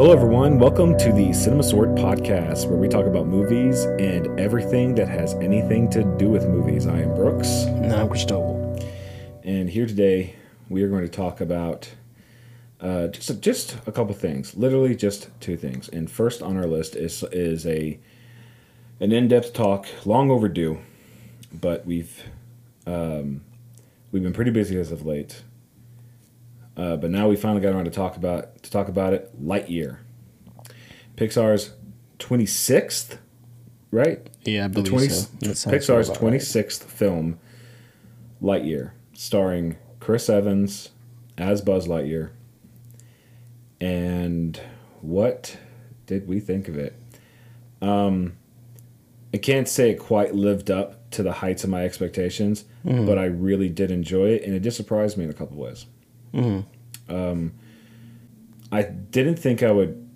Hello, everyone. Welcome to the Cinema Sword podcast, where we talk about movies and everything that has anything to do with movies. I am Brooks, No, I'm Cristobal. and here today we are going to talk about uh, just just a couple things. Literally, just two things. And first on our list is is a an in depth talk, long overdue, but we've um, we've been pretty busy as of late. Uh, but now we finally got around to talk about to talk about it. Lightyear, Pixar's twenty sixth, right? Yeah, I The believe 20, so. Pixar's twenty sixth right. film, Lightyear, starring Chris Evans as Buzz Lightyear. And what did we think of it? Um, I can't say it quite lived up to the heights of my expectations, Mm-hmm. but I really did enjoy it, and it did surprise me in a couple ways. Mm-hmm. Um, I didn't think I would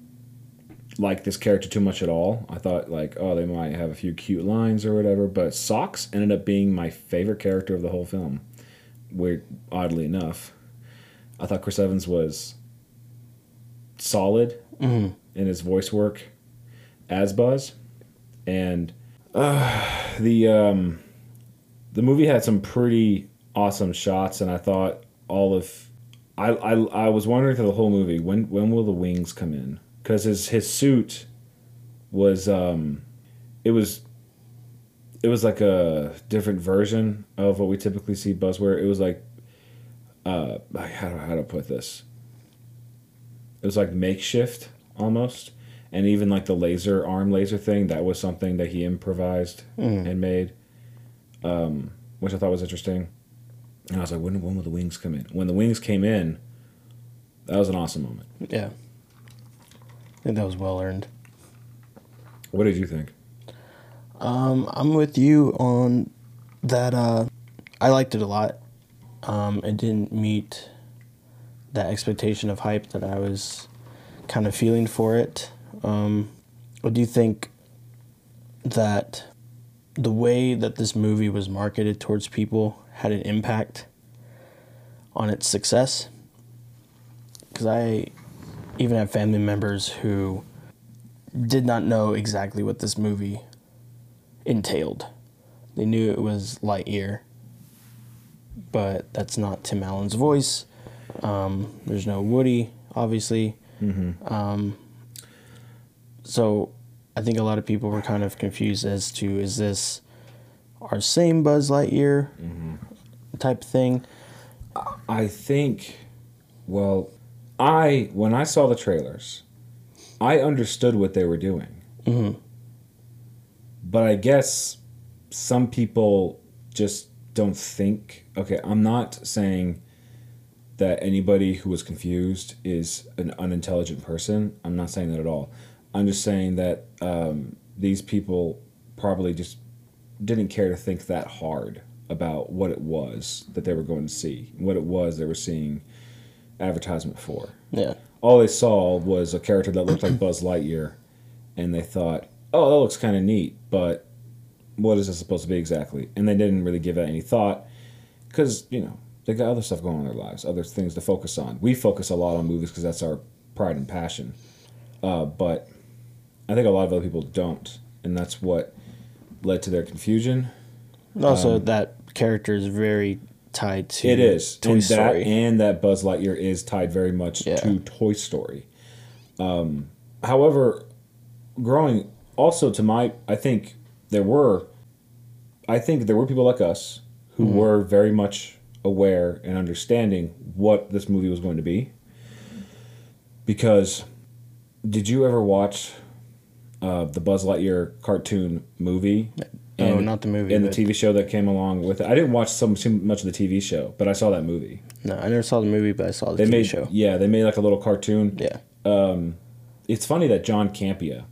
like this character too much at all. I thought like, oh, they might have a few cute lines or whatever, but Sox ended up being my favorite character of the whole film. Weird, oddly enough, I thought Chris Evans was solid Mhm. in his voice work as Buzz, and uh, the um, the movie had some pretty awesome shots, and I thought all of I, I I was wondering through the whole movie when when will the wings come in because his his suit was um it was it was like a different version of what we typically see Buzz wear. It was like uh how do, how to put this? It was like makeshift almost, and even like the laser arm laser thing that was something that he improvised Mm. and made, um, which I thought was interesting. And I was like, when when will the wings come in? When the wings came in, that was an awesome moment. Yeah. I think that was well earned. What did you think? Um, I'm with you on that. Uh, I liked it a lot. Um, it didn't meet that expectation of hype that I was kind of feeling for it. Um, I do you think that the way that this movie was marketed towards people had an impact on its success. Because I even have family members who did not know exactly what this movie entailed. They knew it was Lightyear, but that's not Tim Allen's voice. Um, there's no Woody, obviously. Mm-hmm. Um, so I think a lot of people were kind of confused as to is this our same Buzz Lightyear type thing? I think, well, I when I saw the trailers, I understood what they were doing. Mhm. But I guess some people just don't think. Okay, I'm not saying that anybody who was confused is an unintelligent person. I'm not saying that at all. I'm just saying that um, these people probably just didn't care to think that hard about what it was that they were going to see, what it was they were seeing advertisement for. Yeah. All they saw was a character that looked like Buzz Lightyear, and they thought, "Oh, that looks kind of neat," but what is this supposed to be exactly? And they didn't really give that any thought because you know they got other stuff going on in their lives, other things to focus on. We focus a lot on movies because that's our pride and passion, uh, but I think a lot of other people don't, and that's what led to their confusion. Also, that character is very tied to It is, Toy and Story. that and that Buzz Lightyear is tied very much Yeah. to Toy Story. Um, however, growing also to my, I think there were, I think there were people like us who Mm-hmm. were very much aware and understanding what this movie was going to be. Because, did you ever watch uh, the Buzz Lightyear cartoon movie? no, And- not the movie. and the TV show that came along with it. I didn't watch so much of the TV show, but I saw that movie. No, I never saw the movie, but I saw the They TV made show. yeah, they made like a little cartoon. Yeah. It's funny that John Campea,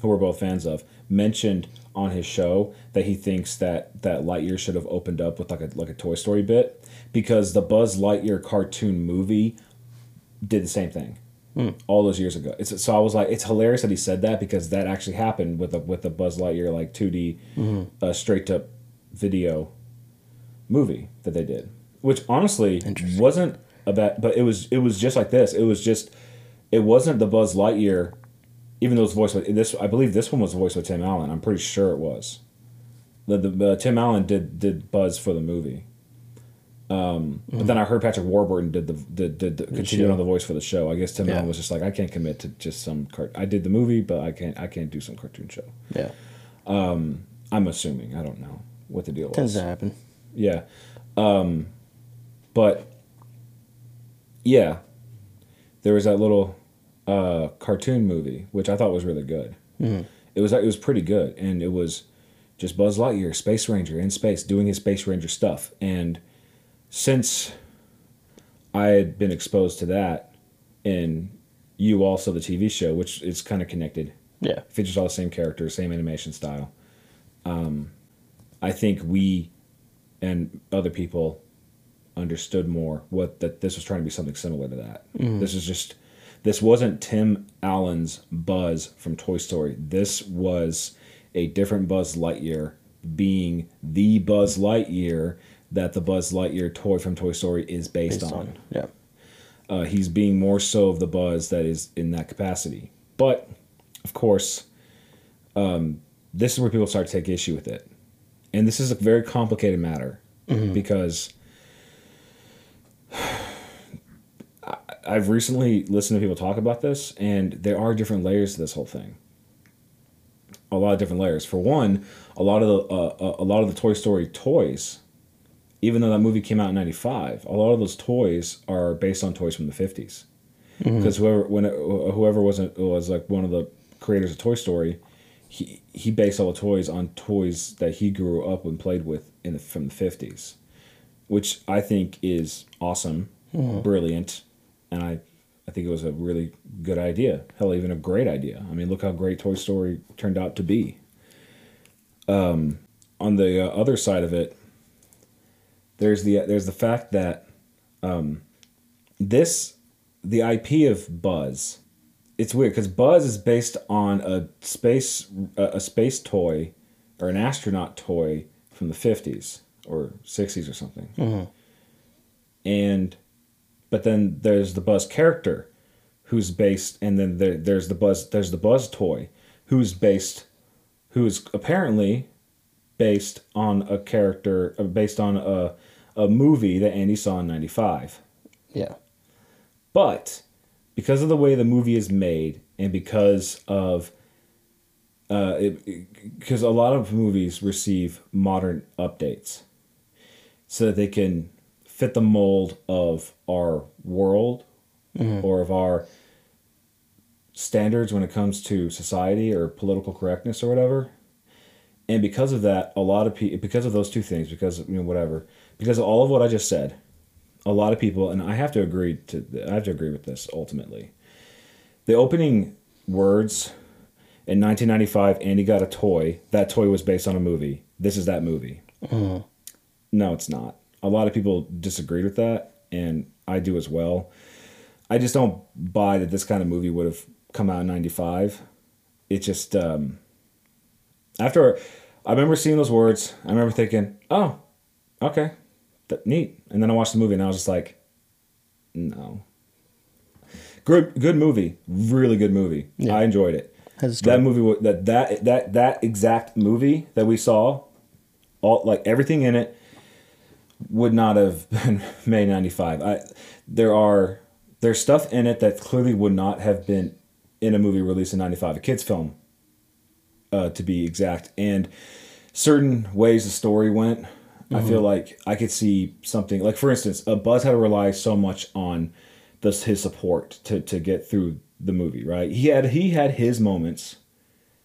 who we're both fans of, mentioned on his show that he thinks that that Lightyear should have opened up with like a like a Toy Story bit because the Buzz Lightyear cartoon movie did the same thing. All those years ago, it's so I was like, it's hilarious that he said that because that actually happened with a with the Buzz Lightyear like two D, uh, straight up video movie that they did, which honestly wasn't a bad, but it was it was just like this. It was just it wasn't the Buzz Lightyear, even though it's voiced by this. I believe this one was voiced by Tim Allen. I'm pretty sure it was. The, the uh, Tim Allen did did Buzz for the movie. Um, But then I heard Patrick Warburton did the did, did, the continued on the voice for the show. I guess Tim Yeah. Allen was just like, I can't commit to just some cart. I did the movie, but I can't I can't do some cartoon show. Yeah. I'm assuming. I don't know what the deal was. Tends to happen. Yeah. Um, but yeah, there was that little uh, cartoon movie which I thought was really good. It was it was pretty good, and it was just Buzz Lightyear, Space Ranger in space, doing his Space Ranger stuff. And since I had been exposed to that and you also the TV show, which is kind of connected Yeah. features all the same characters, same animation style. Um, I think we and other people understood more what that this was trying to be something similar to that. This is just this wasn't Tim Allen's Buzz from Toy Story. This was a different Buzz Lightyear being the Buzz Lightyear that the Buzz Lightyear toy from Toy Story is based, Based on on. Yeah. uh, he's being more so of the buzz that is in that capacity. But of course, um, this is where people start to take issue with it, and this is a very complicated matter because I, I've recently listened to people talk about this, and there are different layers to this whole thing. A lot of different layers. For one, a lot of the uh, a lot of the Toy Story toys even though that movie came out in 95 a lot of those toys are based on toys from the 50s because whoever when it, whoever wasn't was like one of the creators of toy story he he based all the toys on toys that he grew up and played with in the, from the 50s which i think is awesome brilliant and i i think it was a really good idea hell even a great idea. I mean look how great toy story turned out to be. Um, on the uh, other side of it there's the there's the fact that um, this the IP of Buzz. It's weird because Buzz is based on a space a, space toy or an astronaut toy from the fifties or sixties or something. And but then there's the Buzz character who's based, and then there, there's the Buzz there's the Buzz toy who's based who's apparently based on a character uh, based on a a movie that Andy saw in 95. Yeah. But because of the way the movie is made and because of uh, because a lot of movies receive modern updates so that they can fit the mold of our world or of our standards when it comes to society or political correctness or whatever and because of that a lot of people because of those two things because you know whatever because of all of what i just said a lot of people and i have to agree to i have to agree with this ultimately. The opening words in 1995 andy got a toy. That toy was based on a movie. This is that movie. No it's not. A lot of people disagreed with that and i do as well. I just don't buy that this kind of movie would have come out in 95 it just um after I remember seeing those words, I remember thinking, "Oh, okay, that neat." And then I watched the movie, and I was just like, "No." Good, good movie, really good movie. Yeah. I enjoyed it. Has a story. That movie, that that that that exact movie that we saw, all like everything in it, would not have been made ninety five. I there are there's stuff in it that clearly would not have been in a movie released in ninety five, a kids film uh, to be exact. And certain ways the story went, I feel like I could see something like, for instance, uh, Buzz had to rely so much on this his support to to get through the movie. Right? He had he had his moments,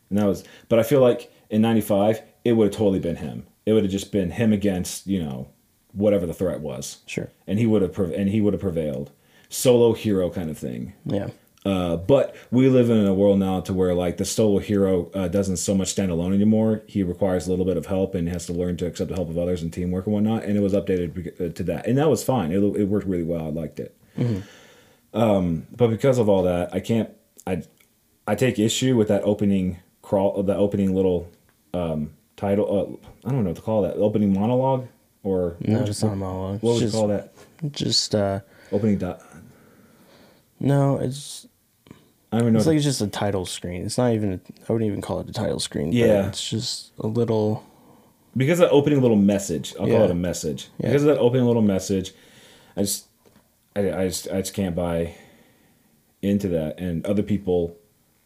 and that was. But I feel like in '95, it would have totally been him. It would have just been him against you know whatever the threat was, Sure. and he would have and he would have prevailed. Solo hero kind of thing. Yeah. Uh, but we live in a world now to where like the solo hero uh, doesn't so much stand alone anymore. He requires a little bit of help and has to learn to accept the help of others and teamwork and whatnot. And it was updated uh, to that, and that was fine. It, it worked really well. I liked it. Um, but because of all that, I can't. I I take issue with that opening crawl, the opening little um, title. Uh, I don't know what to call that. Opening monologue or No, it's not monologue. what would you Just- call that? Just uh Opening. Di- no, it's I don't know. It's like it's just a title screen. It's not even. I wouldn't even call it a title screen. but Yeah. it's just a little. because of that opening little message. I'll call it a message. Yeah. Because of that opening little message, I just, I, I just, I just can't buy into that. And other people,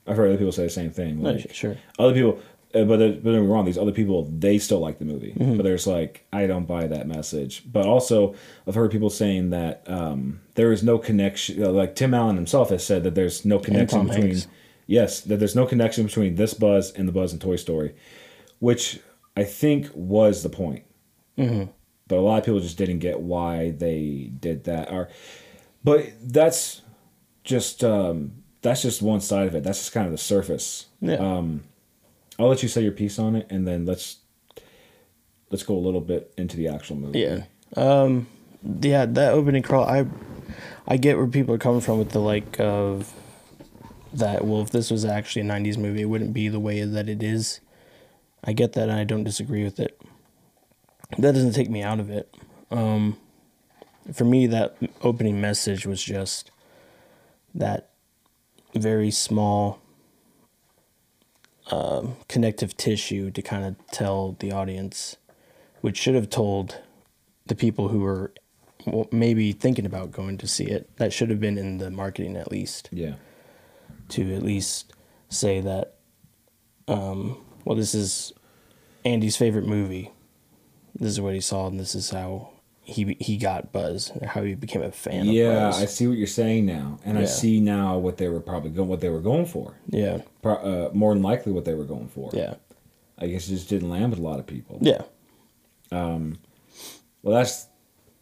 I've heard other people say the same thing. No, Like, sure. Other people, but they're- but don't get me wrong. These other people, they still like the movie, Mm-hmm. but there's like, I don't buy that message. But also, I've heard people saying that um, there is no connection. uh, Like Tim Allen himself has said that there's no connection between. Hanks. Yes, that there's no connection between this Buzz and the Buzz in Toy Story, which I think was the point. Mm-hmm. But a lot of people just didn't get why they did that. Or, but that's just um, that's just one side of it. That's just kind of the surface. Yeah. Um, I'll let you say your piece on it, and then let's let's go a little bit into the actual movie. Yeah. Um. Yeah, that opening crawl. I, I get where people are coming from with the like of. That well, if this was actually a '90s movie, it wouldn't be the way that it is. I get that, and I don't disagree with it. That doesn't take me out of it. Um, for me, that opening message was just that very small um, connective tissue to kind of tell the audience, which should have told the people who were maybe thinking about going to see it. That should have been in the marketing at least Yeah. to at least say that, um, well, this is Andy's favorite movie. This is what he saw, and this is how he he got Buzz, how he became a fan Yeah, I see what you're saying now, and I see now what they were probably going, what they were going for. yeah, Pro- uh, more than likely, what they were going for. yeah, I guess it just didn't land with a lot of people. yeah, um Well, that's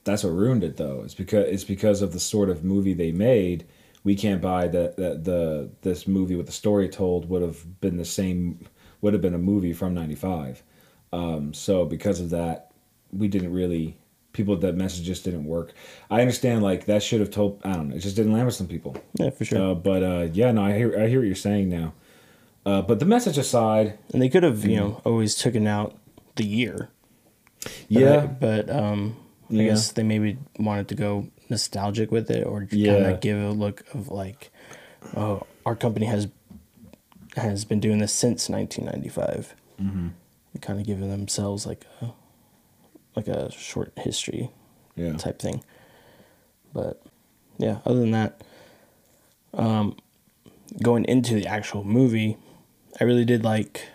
that's what ruined it though. It's because it's because of the sort of movie they made. We can't buy that that the this movie with the story told would have been the same would have been a movie from '95. Um, so because of that, we didn't really people that message just didn't work. I understand like that should have told. I don't know. It just didn't land with some people. yeah, for sure. Uh, but uh, yeah, no, I hear I hear what you're saying now. Uh, but the message aside, and they could have, you Mm. know, always taken out the year. Yeah, I- but um, I Yeah. guess they maybe wanted to go nostalgic with it, or kind Yeah. of give a look of like, oh, our company has has been doing this since 1995. Mm-hmm. Kind of giving themselves like a like a short history yeah, type thing. But yeah, other than that, um, going into the actual movie, I really did like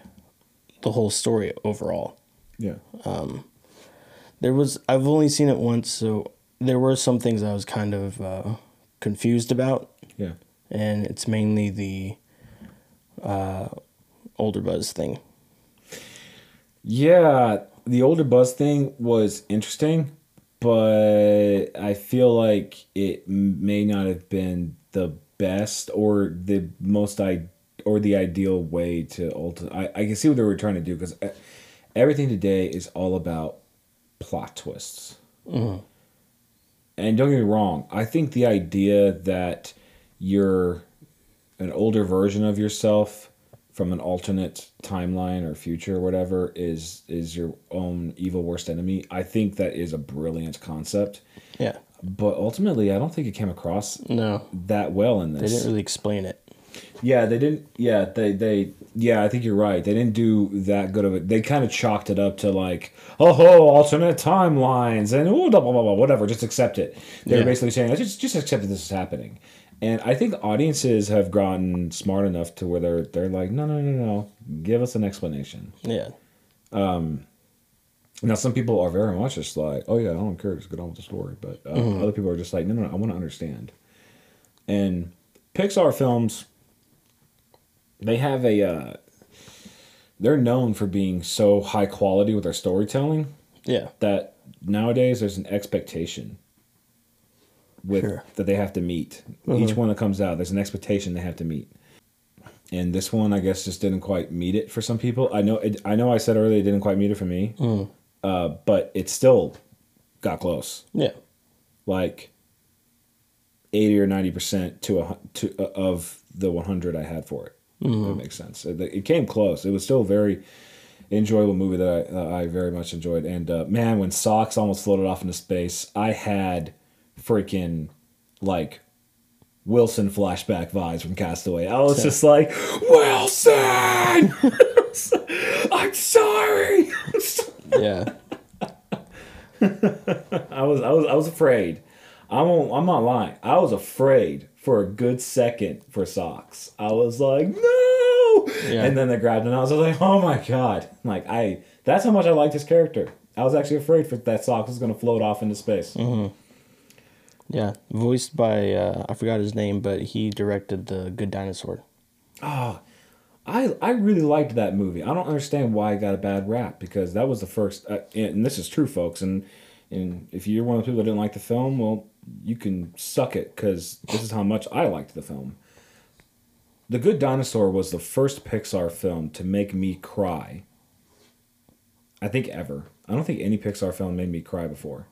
the whole story overall yeah, there was I've only seen it once, so there were some things I was kind of uh, confused about, yeah. and it's mainly the uh, older Buzz thing. Yeah, the older Buzz thing was interesting, but I feel like it may not have been the best or the most I or the ideal way to ulti- I I can see what they were trying to do because uh, everything today is all about plot twists. Mm-hmm. And don't get me wrong, I think the idea that you're an older version of yourself from an alternate timeline or future or whatever is is your own evil worst enemy. I think that is a brilliant concept, Yeah, but ultimately I don't think it came across no, that well in this. they didn't really explain it. Yeah, they didn't. Yeah, they they. Yeah, I think you're right. They didn't do that good of it. They kind of chalked it up to like, oh, ho, alternate timelines and oh, blah, blah, blah, blah, whatever. Just accept it. They were Yeah. basically saying, just just accept that this is happening. And I think audiences have gotten smart enough to where they're they're like, no, no, no, no, give us an explanation. Yeah, Now, some people are very much just like, oh yeah, I don't care, just get on with the story. But uh, other people are just like, no, no, no I want to understand. And Pixar films, they have a, uh, they're known for being so high quality with their storytelling yeah, that nowadays there's an expectation with Sure. that they have to meet. Each one that comes out, there's an expectation they have to meet. And this one, I guess, just didn't quite meet it for some people. I know, it, I know, I said earlier it didn't quite meet it for me, uh, but it still got close, yeah, like eighty or ninety percent to a to uh, of the one hundred I had for it. If That makes sense. It, it came close. It was still a very enjoyable movie that I that I very much enjoyed. And uh, man, when Sox almost floated off into space, I had freaking like Wilson flashback vibes from Castaway. I was just like, Wilson, I'm sorry. Yeah. I was I was I was afraid. I'm I'm not lying. I was afraid for a good second for Sox. I was like, no. Yeah. And then they grabbed him. And I was like, oh my god. Like I. That's how much I liked his character. I was actually afraid for that Sox was going to float off into space. Mm-hmm. Yeah. Voiced by uh, I forgot his name, but he directed the Good Dinosaur. Oh, I I really liked that movie. I don't understand why it got a bad rap because that was the first. Uh, and this is true, folks. And and if you're one of the people that didn't like the film, well, you can suck it because this is how much I liked the film. The Good Dinosaur was the first Pixar film to make me cry. I think ever. I don't think any Pixar film made me cry before.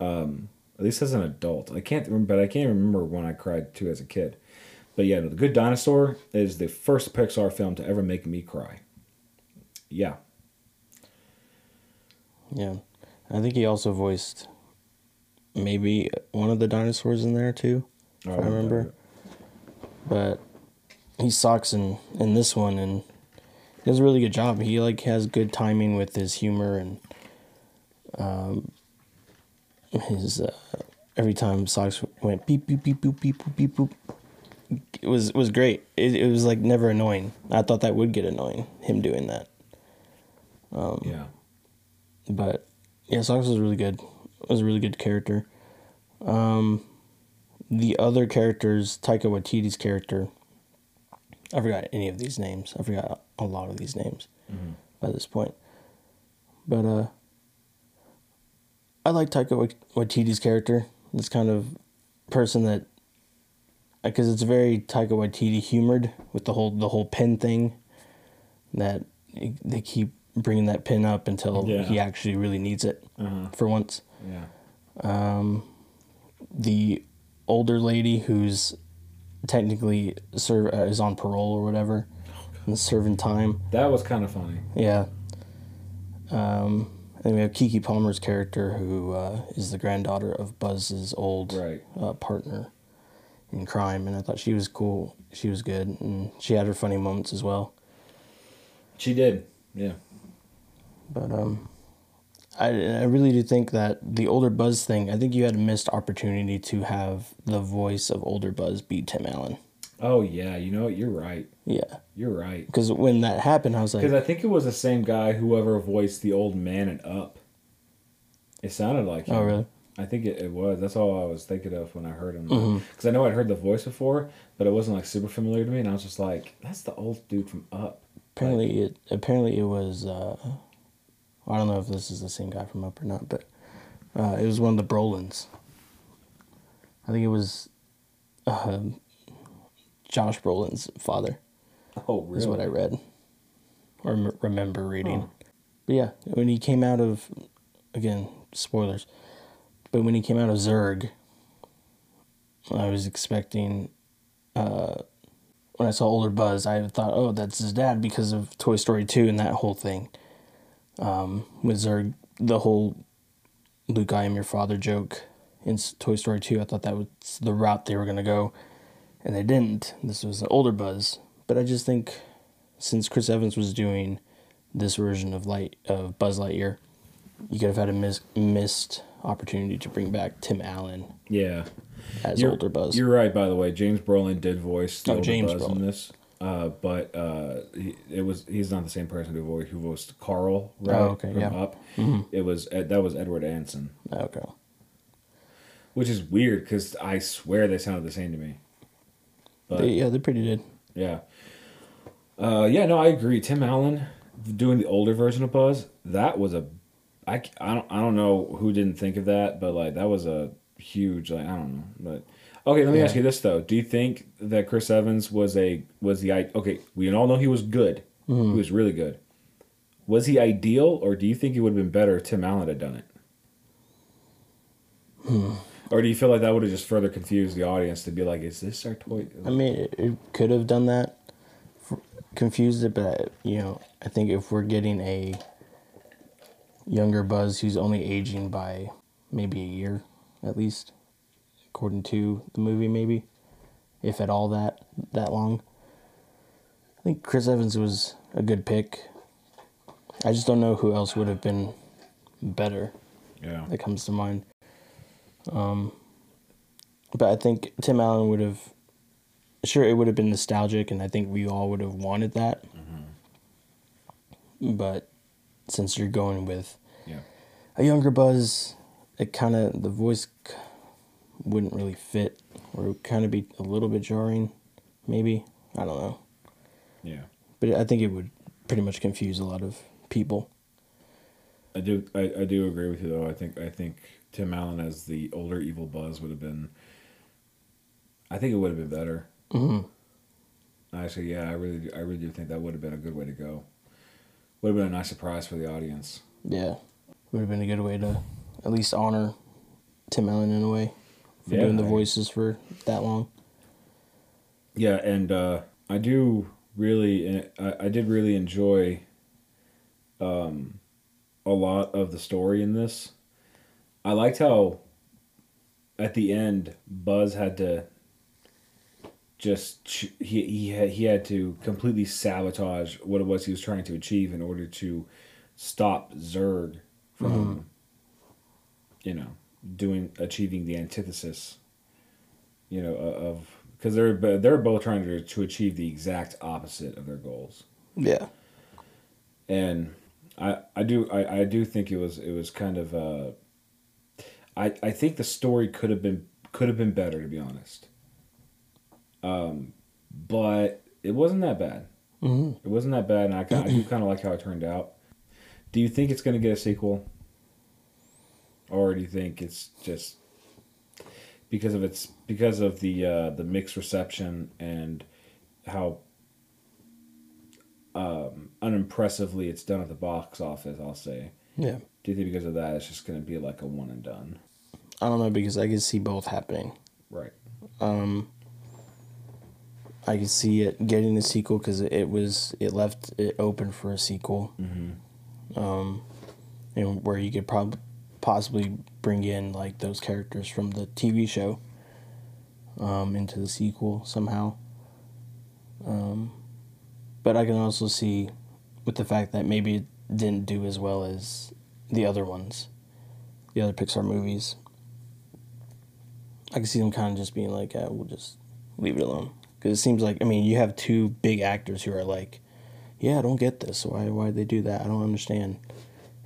Um, at least as an adult. I can't remember, but I can't remember when I cried too as a kid. But yeah, The Good Dinosaur is the first Pixar film to ever make me cry. Yeah. Yeah. I think he also voiced maybe one of the dinosaurs in there too, if I remember. But he sucks in in this one and he does a really good job. He like has good timing with his humor and um his uh, every time Sox went beep beep beep boop beep boop beep boop it was it was great. It, it was like never annoying. I thought that would get annoying him doing that. Um, yeah. But yeah, Sox was really good. Was a really good character. Um, the other characters, Taika Waititi's character, I forgot any of these names. I forgot a lot of these names by this point. But uh, I like Taika Wait- Waititi's character. This kind of person that, because it's very Taika Waititi humored with the whole the whole pin thing. That they keep bringing that pin up until Yeah. he actually really needs it Uh-huh. for once. Yeah. The older lady who's technically serve uh, is on parole or whatever, and serving time. That was kind of funny. Yeah. Um, and we have Keke Palmer's character, who uh, is the granddaughter of Buzz's old Right. uh, partner in crime, and I thought she was cool. She was good, and she had her funny moments as well. She did. Yeah. But um, I I really do think that the older Buzz thing. I think you had a missed opportunity to have the voice of older Buzz be Tim Allen. Oh yeah. You know what? You're right. Yeah, You're right. because when that happened, I was like, Because I think it was the same guy whoever voiced the old man in Up. It sounded like him. Oh, really? I think it, it was. That's all I was thinking of when I heard him. Mm-hmm. Because I know I'd heard the voice before, but it wasn't like super familiar to me, and I was just like, "That's the old dude from Up." apparently it apparently it was. Uh, I don't know if this is the same guy from Up or not, but uh, it was one of the Brolins. I think it was uh, Josh Brolin's father. Oh, really? is what I read or m- remember reading. But yeah, when he came out of, again, spoilers, but when he came out of Zurg, I was expecting, uh, when I saw older Buzz, I thought, oh, that's his dad because of Toy Story 2 and that whole thing. Um, with Zurg, the whole Luke, I am your father joke in Toy Story 2, I thought that was the route they were going to go and they didn't. This was an older Buzz, but I just think since Chris Evans was doing this version of Light of Buzz Lightyear, you could have had a miss, missed opportunity to bring back Tim Allen Yeah. as You're, older Buzz. You're right, by the way. James Brolin did voice the Oh, older James Buzz Brolin. in this. Uh, but uh, he, it was he's not the same person who voiced who voiced Carl right Oh, okay, from yeah. Mm-hmm. It was that was Edward Asner, okay. which is weird because I swear they sounded the same to me. But They, yeah, they're pretty good. Yeah. Uh, yeah, no, I agree. Tim Allen doing the older version of Buzz, that was a, I, I don't I don't know who didn't think of that, but like that was a huge like I don't know, but okay. Let me Yeah. ask you this though: Do you think that Chris Evans was a was the i- okay? We all know he was good. He was really good. Was he ideal, or do you think it would have been better if Tim Allen had done it? Or do you feel like that would have just further confused the audience to be like, "Is this our toy?" I mean, it, it could have done that, confused it, but you know, I think if we're getting a younger Buzz who's only aging by maybe a year, at least, according to the movie, maybe if at all that that long. I think Chris Evans was a good pick. I just don't know who else would have been better Yeah. that comes to mind. Um, but I think Tim Allen would have, sure, it would have been nostalgic, and I think we all would have wanted that. But since you're going with Yeah. a younger Buzz, it kind of the voice wouldn't really fit, or it would kind of be a little bit jarring, maybe. I don't know, Yeah. but I think it would pretty much confuse a lot of people. I do I, I do agree with you though. I think I think Tim Allen as the older evil Buzz would have been I think it would have been better. hmm Actually, yeah, I really I really do think that would have been a good way to go. Would have been a nice surprise for the audience. Yeah, would have been a good way to at least honor Tim Allen in a way for Yeah, doing the I- voices for that long. Yeah, and uh, I do really, I, I did really enjoy um, a lot of the story in this. I liked how at the end Buzz had to just he he had he had to completely sabotage what it was he was trying to achieve in order to stop Zurg from you know doing achieving the antithesis you know of because they're they're both trying to to achieve the exact opposite of their goals. Yeah, and I I do I, I do think it was it was kind of uh I I think the story could have been could have been better to be honest. Um but it wasn't that bad. hmm It wasn't that bad and I, ki- I do kind of like how it turned out. Do you think it's going to get a sequel? Or do you think it's just because of its because of the uh the mixed reception and how um, unimpressively it's done at the box office. I'll say. yeah. Do you think because of that it's just going to be like a one and done? I don't know because I can see both happening. Right. Um, I can see it getting a sequel because it was it left it open for a sequel, Mm-hmm. um, and where you could probably possibly bring in like those characters from the TV show um, into the sequel somehow. Um, but I can also see with the fact that maybe it didn't do as well as the other ones, the other Pixar movies. I can see them kind of just being like, yeah, we'll just leave it alone. Because it seems like, I mean, you have two big actors who are like, yeah, I don't get this. Why why they do that? I don't understand.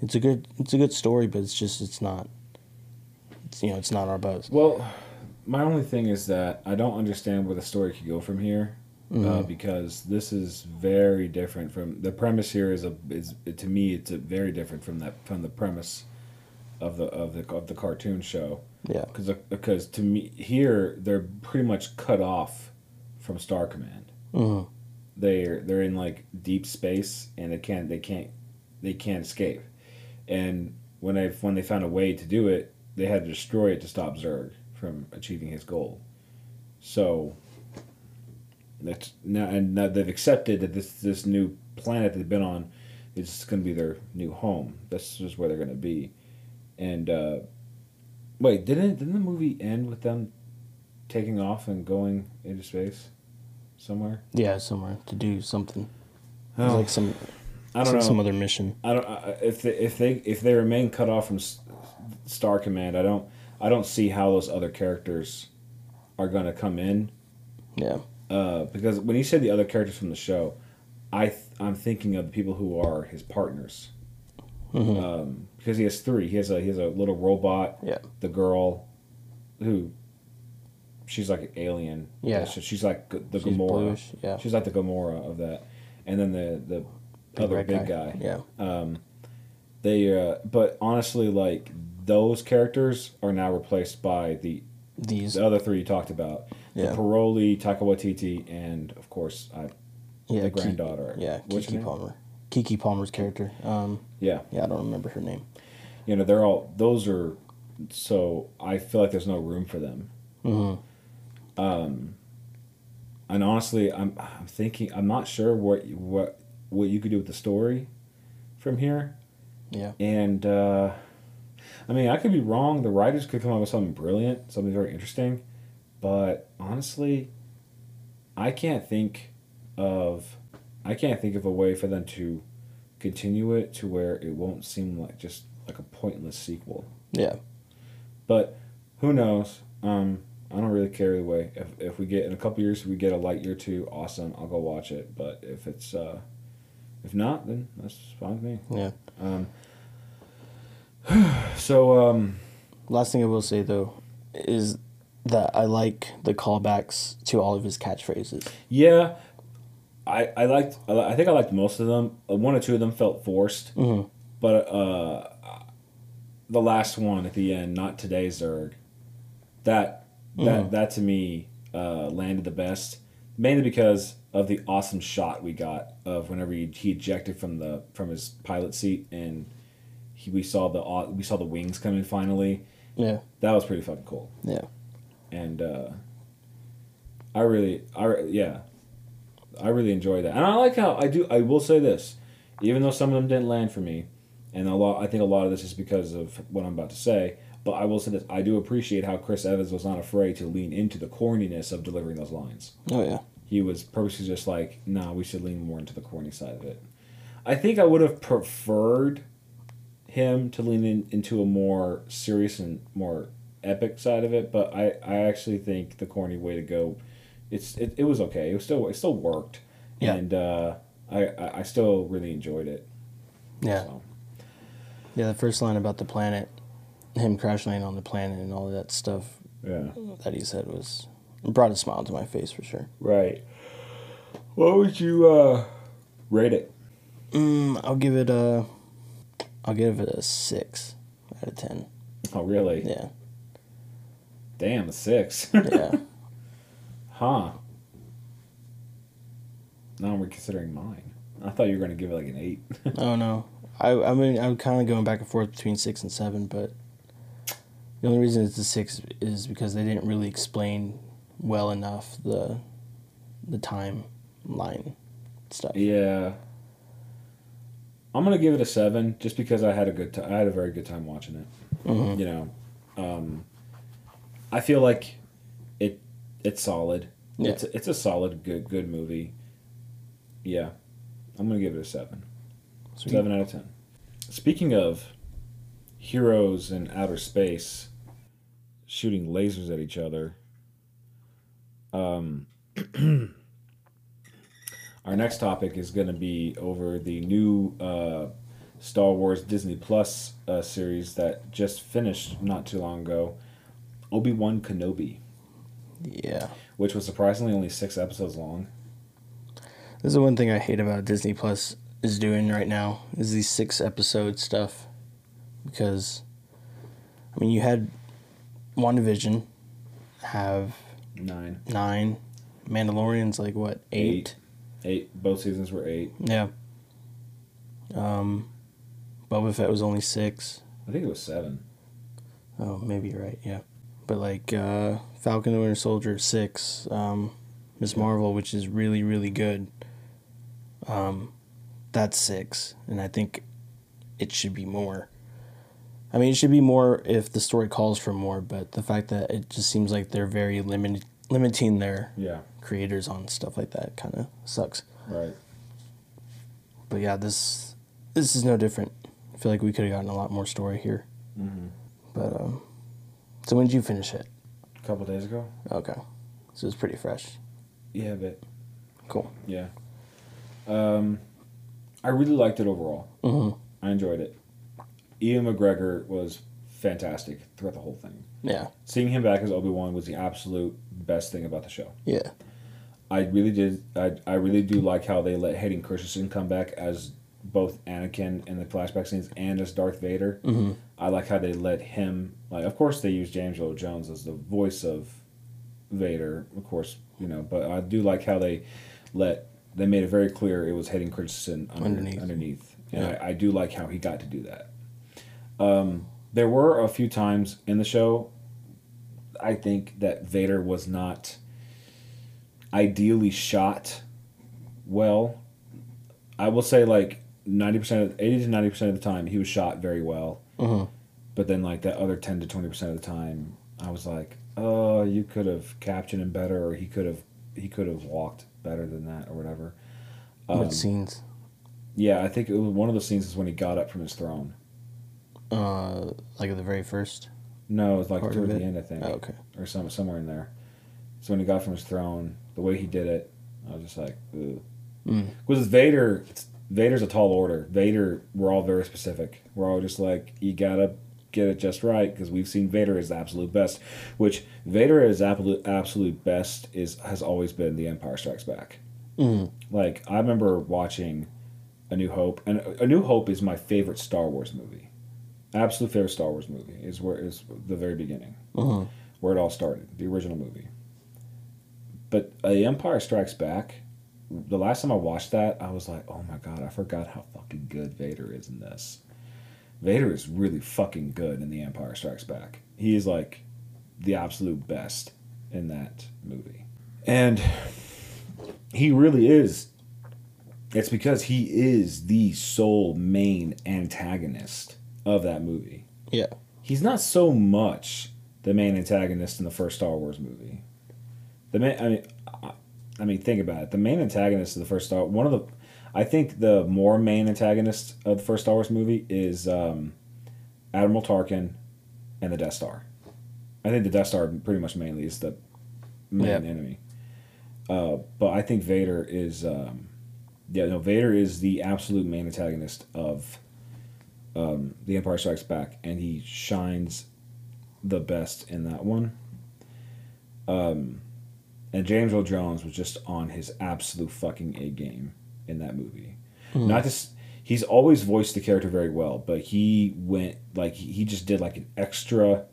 It's a good it's a good story, but it's just it's not. It's, you know, it's not our buzz. Well, my only thing is that I don't understand where the story could go from here. Uh, because this is very different from the premise here is a is to me it's a very different from that from the premise of the of the of the cartoon show. Yeah. because because to me here they're pretty much cut off from Star Command. hmm they're they're in like deep space and they can't they can't they can't escape. And when they when they found a way to do it they had to destroy it to stop Zurg from achieving his goal. So that's now and now they've accepted that this this new planet they've been on is going to be their new home this is where they're going to be and uh wait didn't didn't the movie end with them taking off and going into space somewhere Yeah, somewhere to do something. Oh. Like some I don't like know. some other mission. I don't I- if they, if they if they remain cut off from Star Command. I don't I don't see how those other characters are going to come in. Yeah. Uh, because when you said the other characters from the show, I th- I'm thinking of the people who are his partners. Mhm. Um, because he has three. He has a he has a little robot. Yeah. The girl, who, she's like an alien. Yeah. So she's like the She's Gamora. bluish. Yeah. She's like the Gamora of that, and then the the Big other big guy. Yeah. Um, they uh, but honestly, like those characters are now replaced by the These. the other three you talked about. Yeah. The Paroli, Taika Waititi, and of course, I, yeah. the Ki- granddaughter. yeah. Keke? Palmer. Keke Palmer's character. Um. Yeah, Yeah, I don't remember her name. you know they're all those are. So I feel like there's no room for them. Mm-hmm. Um, And honestly, I'm I'm thinking I'm not sure what what what you could do with the story from here. Yeah. And uh, I mean, I could be wrong. The writers could come up with something brilliant, something very interesting. But honestly, I can't think of I can't think of a way for them to continue it to where it won't seem like just like a pointless sequel. Yeah. But who knows? Um, I don't really care either way. If, if we get in a couple years, if we get a Lightyear two, awesome. I'll go watch it. But if it's uh, if not, then that's fine with me. Yeah. Um, so um, Last thing I will say though is that I like the callbacks to all of his catchphrases. yeah, I I liked I think I liked most of them. Uh, One or two of them felt forced, Mhm. but uh, the last one at the end, not today, Zurg, that that that to me uh, landed the best, mainly because of the awesome shot we got of whenever he, he ejected from the from his pilot seat and he, we saw the we saw the wings coming finally. Yeah. That was pretty fucking cool. Yeah. And uh, I really, I yeah, I really enjoy that, and I like how I do. I will say this, even though some of them didn't land for me, and a lot, I think a lot of this is because of what I'm about to say. But I will say this: I do appreciate how Chris Evans was not afraid to lean into the corniness of delivering those lines. Oh yeah. He was purposely just like, "Nah, we should lean more into the corny side of it." I think I would have preferred him to lean in, into a more serious and more epic side of it, but I, I actually think the corny way to go, it's it, it was okay. It was still it still worked, Yeah. and uh, I I I still really enjoyed it. Yeah. So, Yeah. The first line about the planet, him crash landing on the planet and all that stuff yeah. that he said was brought a smile to my face for sure. Right. What would you uh, rate it? Mm, I'll give it a. I'll give it a six out of ten. Oh, really? Yeah. Damn, a six. Yeah. huh. Now I'm reconsidering mine. I thought you were going to give it like an eight. oh no. I I mean I'm kind of going back and forth between six and seven, but the only reason it's a six is because they didn't really explain well enough the the timeline stuff. yeah. I'm gonna give it a seven just because I had a good time. I had a very good time watching it. Mhm. You know, um, I feel like it it's solid. Yeah. It's a, it's a solid good good movie. Yeah, I'm gonna give it a seven. Sweet. Seven out of ten. Speaking of heroes in outer space shooting lasers at each other, um, our next topic is going to be over the new uh, Star Wars Disney Plus uh, series that just finished not too long ago, Obi Wan Kenobi, Yeah. which was surprisingly only six episodes long. This is the one thing I hate about Disney Plus is doing right now is these six episode stuff, because, I mean, you had WandaVision have Nine, nine, Mandalorian's like what eight? eight. Both seasons were eight. Yeah. Um, Boba Fett was only six. I think it was seven. Oh, maybe you're right. Yeah, but like uh, Falcon and the Winter Soldier six, um, Miss Marvel, which is really really good. Um, that's six, and I think it should be more. I mean, it should be more if the story calls for more, but the fact that it just seems like they're very limited, limiting their Yeah, creators on stuff like that kind of sucks. right. But yeah, this this is no different. I feel like we could have gotten a lot more story here. Mm-hmm. But um, so when did you finish it? A couple days ago. Okay, so it's pretty fresh. Yeah, but Cool. yeah. Um, I really liked it overall. Mm-hmm. I enjoyed it. Ewan McGregor was fantastic throughout the whole thing. Yeah. Seeing him back as Obi Wan was the absolute best thing about the show. Yeah. I really did. I, I really do like how they let Hayden Christensen come back as both Anakin in the flashback scenes and as Darth Vader. Mm-hmm. I like how they let him. Like, of course, they use James Earl Jones as the voice of Vader, of course, you know. But I do like how they let they made it very clear it was Hayden Christensen under, Underneath. underneath, and Yeah. I, I do like how he got to do that. Um, there were a few times in the show, I think that Vader was not ideally shot well. I will say like ninety percent, eighty to ninety percent of the time, he was shot very well. Mm-hmm. But then like that other ten to twenty percent of the time, I was like, oh, you could have captioned him better, or he could have he could have walked better than that or whatever. what scenes? Yeah, I think it was one of the scenes is when he got up from his throne. Uh, like at the very first. No, it was like toward the end, I think, Oh, okay. or some somewhere in there. So when he got from his throne, the way he did it, I was just like, Mm. because Vader, it's- Vader's a tall order. Vader, we're all very specific. We're all just like, you gotta get it just right because we've seen Vader as the absolute best. Which Vader as absolute absolute best is has always been The Empire Strikes Back. Mm. Like I remember watching A New Hope, and A New Hope is my favorite Star Wars movie. Absolute favorite Star Wars movie is where is the very beginning, Mhm. where it all started, the original movie. But The Empire Strikes Back, the last time I watched that, I was like, oh my god, I forgot how fucking good Vader is in this. Vader is really fucking good in The Empire Strikes Back. He is like the absolute best in that movie. And he really is. It's because he is the sole main antagonist of that movie. Yeah. He's not so much the main antagonist in the first Star Wars movie. The main, I mean, I- mean, think about it. The main antagonist of the first Star, one of the, I think the more main antagonist of the first Star Wars movie is um, Admiral Tarkin and the Death Star. I think the Death Star pretty much mainly is the main Yeah. enemy. Uh, but I think Vader is, um, yeah, no, Vader is the absolute main antagonist of um, The Empire Strikes Back, and he shines the best in that one. Um, and James Earl Jones was just on his absolute fucking A game in that movie. Hmm. Not just he's always voiced the character very well, but he went like he he just did like an extra,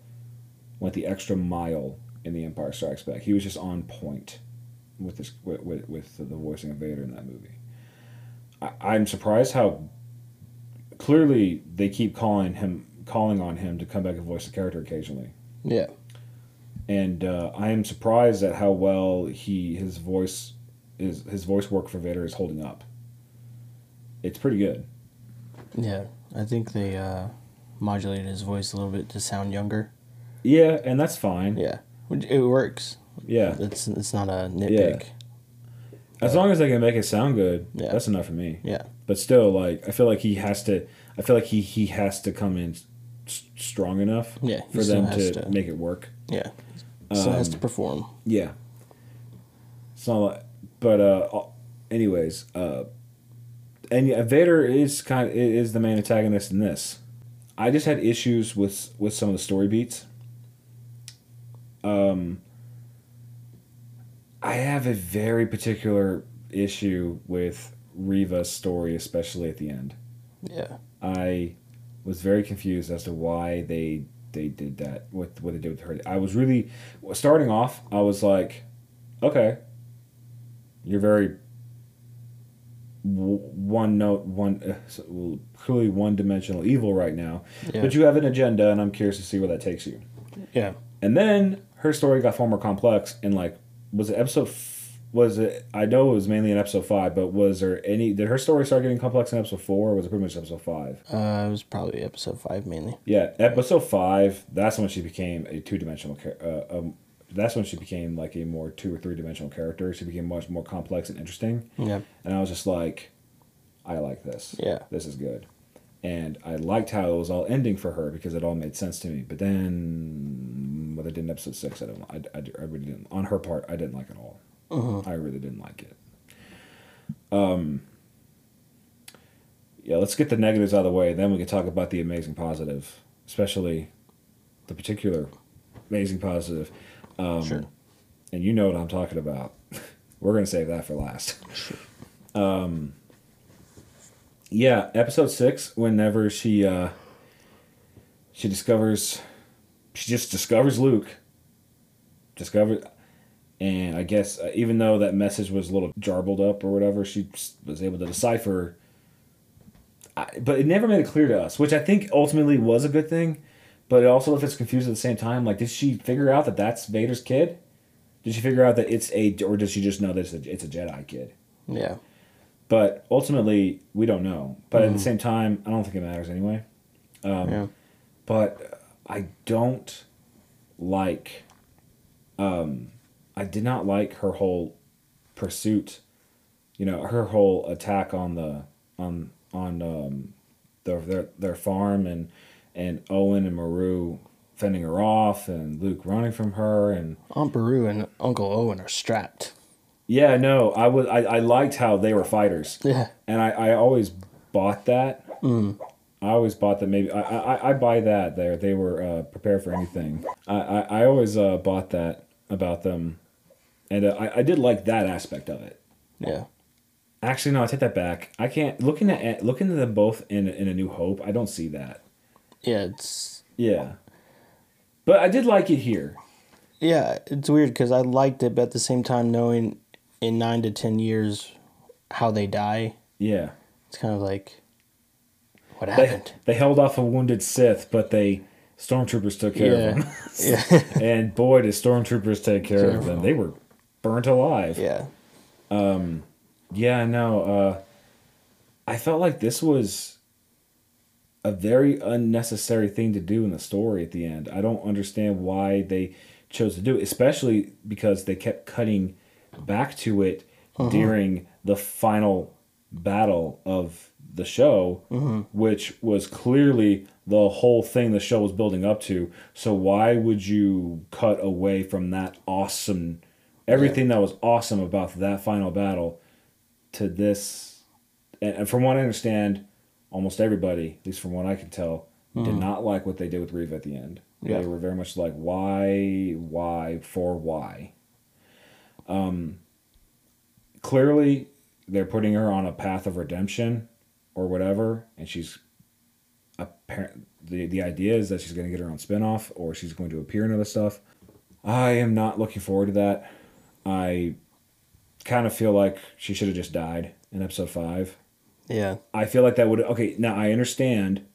went the extra mile in The Empire Strikes Back. He was just on point with this with with, with the voicing of Vader in that movie. I, I'm surprised how clearly they keep calling him calling on him to come back and voice the character occasionally Yeah. And uh, I am surprised at how well he his voice is his voice work for Vader is holding up. It's pretty good. Yeah. I think they uh, modulated his voice a little bit to sound younger. Yeah, and that's fine. Yeah. Which- It works. Yeah, It's it's not a nitpick. Yeah. as long as they can make it sound good, Yeah. that's enough for me. Yeah. But still, like I feel like he has to. I feel like he he has to come in s- strong enough Yeah, for them to, to. make it work. Yeah. Still has to Um, perform. Yeah. So, but uh, anyways, uh, and yeah, Vader is kind of, is the main antagonist in this. I just had issues with with some of the story beats. Um, I have a very particular issue with Reva's story, especially at the end. Yeah. I was very confused as to why they they did that what what they did with her. I was really starting off. I was like, okay, you're very one note one uh, clearly one dimensional evil right now, Yeah. but you have an agenda, and I'm curious to see where that takes you. Yeah. And then her story got far more complex, and like, was it episode? Was it? I know it was mainly in episode five, but was there any? Did her story start getting complex in episode four, or was it pretty much episode five? Uh, it was probably episode five mainly. Yeah, episode five. That's when she became a two dimensional. Uh, um, that's when she became like a more two or three dimensional character. She became much more complex and interesting. Yeah. And I was just like, I like this. Yeah. This is good. And I liked how it was all ending for her because it all made sense to me. But then, what they did in episode six, I don't. I, I, I really didn't. On her part, I didn't like it all. I really didn't like it. Um. Yeah, let's get the negatives out of the way. Then we can talk about the amazing positive, especially the particular amazing positive. Um, Sure. And you know what I'm talking about. We're gonna save that for last. Um, yeah, episode six. Whenever she uh, she discovers, she just discovers Luke. Discovered, and I guess uh, even though that message was a little jarbled up or whatever, she was able to decipher. I, but it never made it clear to us, which I think ultimately was a good thing. But it also left us confused at the same time. Like, did she figure out that that's Vader's kid? Did she figure out that it's a, or does she just know that it's a, it's a Jedi kid? Yeah. But ultimately, we don't know. But at the same time, I don't think it matters anyway. Um, yeah. But I don't like. Um, I did not like her whole pursuit, you know, her whole attack on the on on um, their their their farm and and Owen and Beru fending her off and Luke running from her and Aunt Beru and Uncle Owen are strapped. yeah, no, I was I, I liked how they were fighters. Yeah. And I, I always bought that. I always bought that maybe I, I, I buy that there. They were uh, prepared for anything. I, I, I always uh, bought that about them. And uh, I, I did like that aspect of it. Yeah. Actually, no, I take that back. I can't looking at looking at them both in in a New Hope. I don't see that. Yeah, it's Yeah, but I did like it here. yeah, it's weird because I liked it, but at the same time, knowing in nine to ten years how they die, Yeah, it's kind of like what they happened. they held off a wounded Sith, but they stormtroopers took care Yeah. of them. yeah, and boy, did stormtroopers take care of them. They were burnt alive. yeah, um, Yeah, no. Uh, I felt like this was a very unnecessary thing to do in the story at the end. I don't understand why they chose to do it, especially because they kept cutting back to it uh-huh. during the final battle of the show, mm-hmm. which was clearly the whole thing the show was building up to. So why would you cut away from that awesome everything that was awesome about that final battle to this and, from what I understand, almost everybody, at least from what I could tell, did not like what they did with Reeve at the end. Yeah. They were very much like, why, why, for why? Um, clearly, they're putting her on a path of redemption or whatever, and she's apparent. The, the idea is that she's going to get her own spinoff or she's going to appear in other stuff. I am not looking forward to that. I kind of feel like she should have just died in episode five. yeah, I feel like that would okay. Now I understand,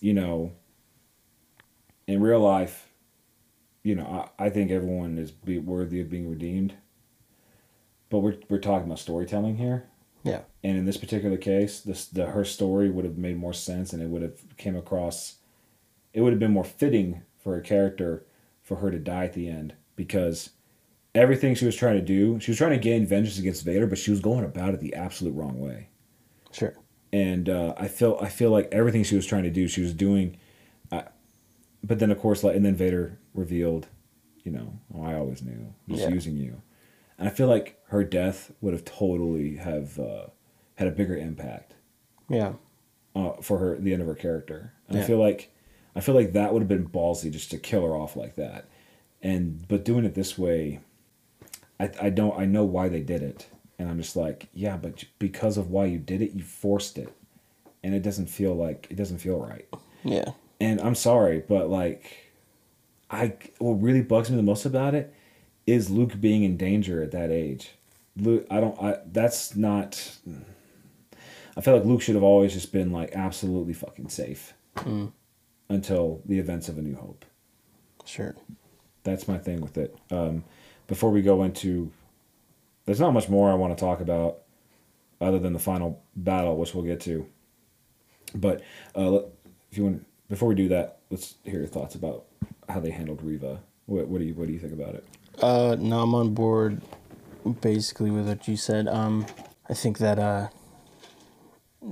you know, in real life, you know, I, I think everyone is be worthy of being redeemed. But we're we're talking about storytelling here, yeah, and in this particular case, this the her story would have made more sense, and it would have came across, it would have been more fitting for a character for her to die at the end because everything she was trying to do, she was trying to gain vengeance against Vader, but she was going about it the absolute wrong way sure, and uh, I feel I feel like everything she was trying to do, she was doing. Uh, but then, of course, like, and then Vader revealed, you know, oh, I always knew was Yeah. using you, and I feel like her death would have totally have uh, had a bigger impact. Yeah, uh, for her the end of her character. And I feel like I feel like that would have been ballsy just to kill her off like that, and but doing it this way, I I don't I know why they did it, and I'm just like yeah, but because of why you did it, you forced it, and it doesn't feel like it doesn't feel right. yeah, And I'm sorry, but like, I what really bugs me the most about it is Luke being in danger at that age. Luke, I don't. I that's not. I feel like Luke should have always just been like absolutely fucking safe until the events of A New Hope. sure, That's my thing with it. Um, before we go into, there's not much more I want to talk about, other than the final battle, which we'll get to. But uh, if you want, before we do that, let's hear your thoughts about how they handled Reva. What, what do you What do you think about it? Uh, no, I'm on board basically with what you said. Um, I think that uh,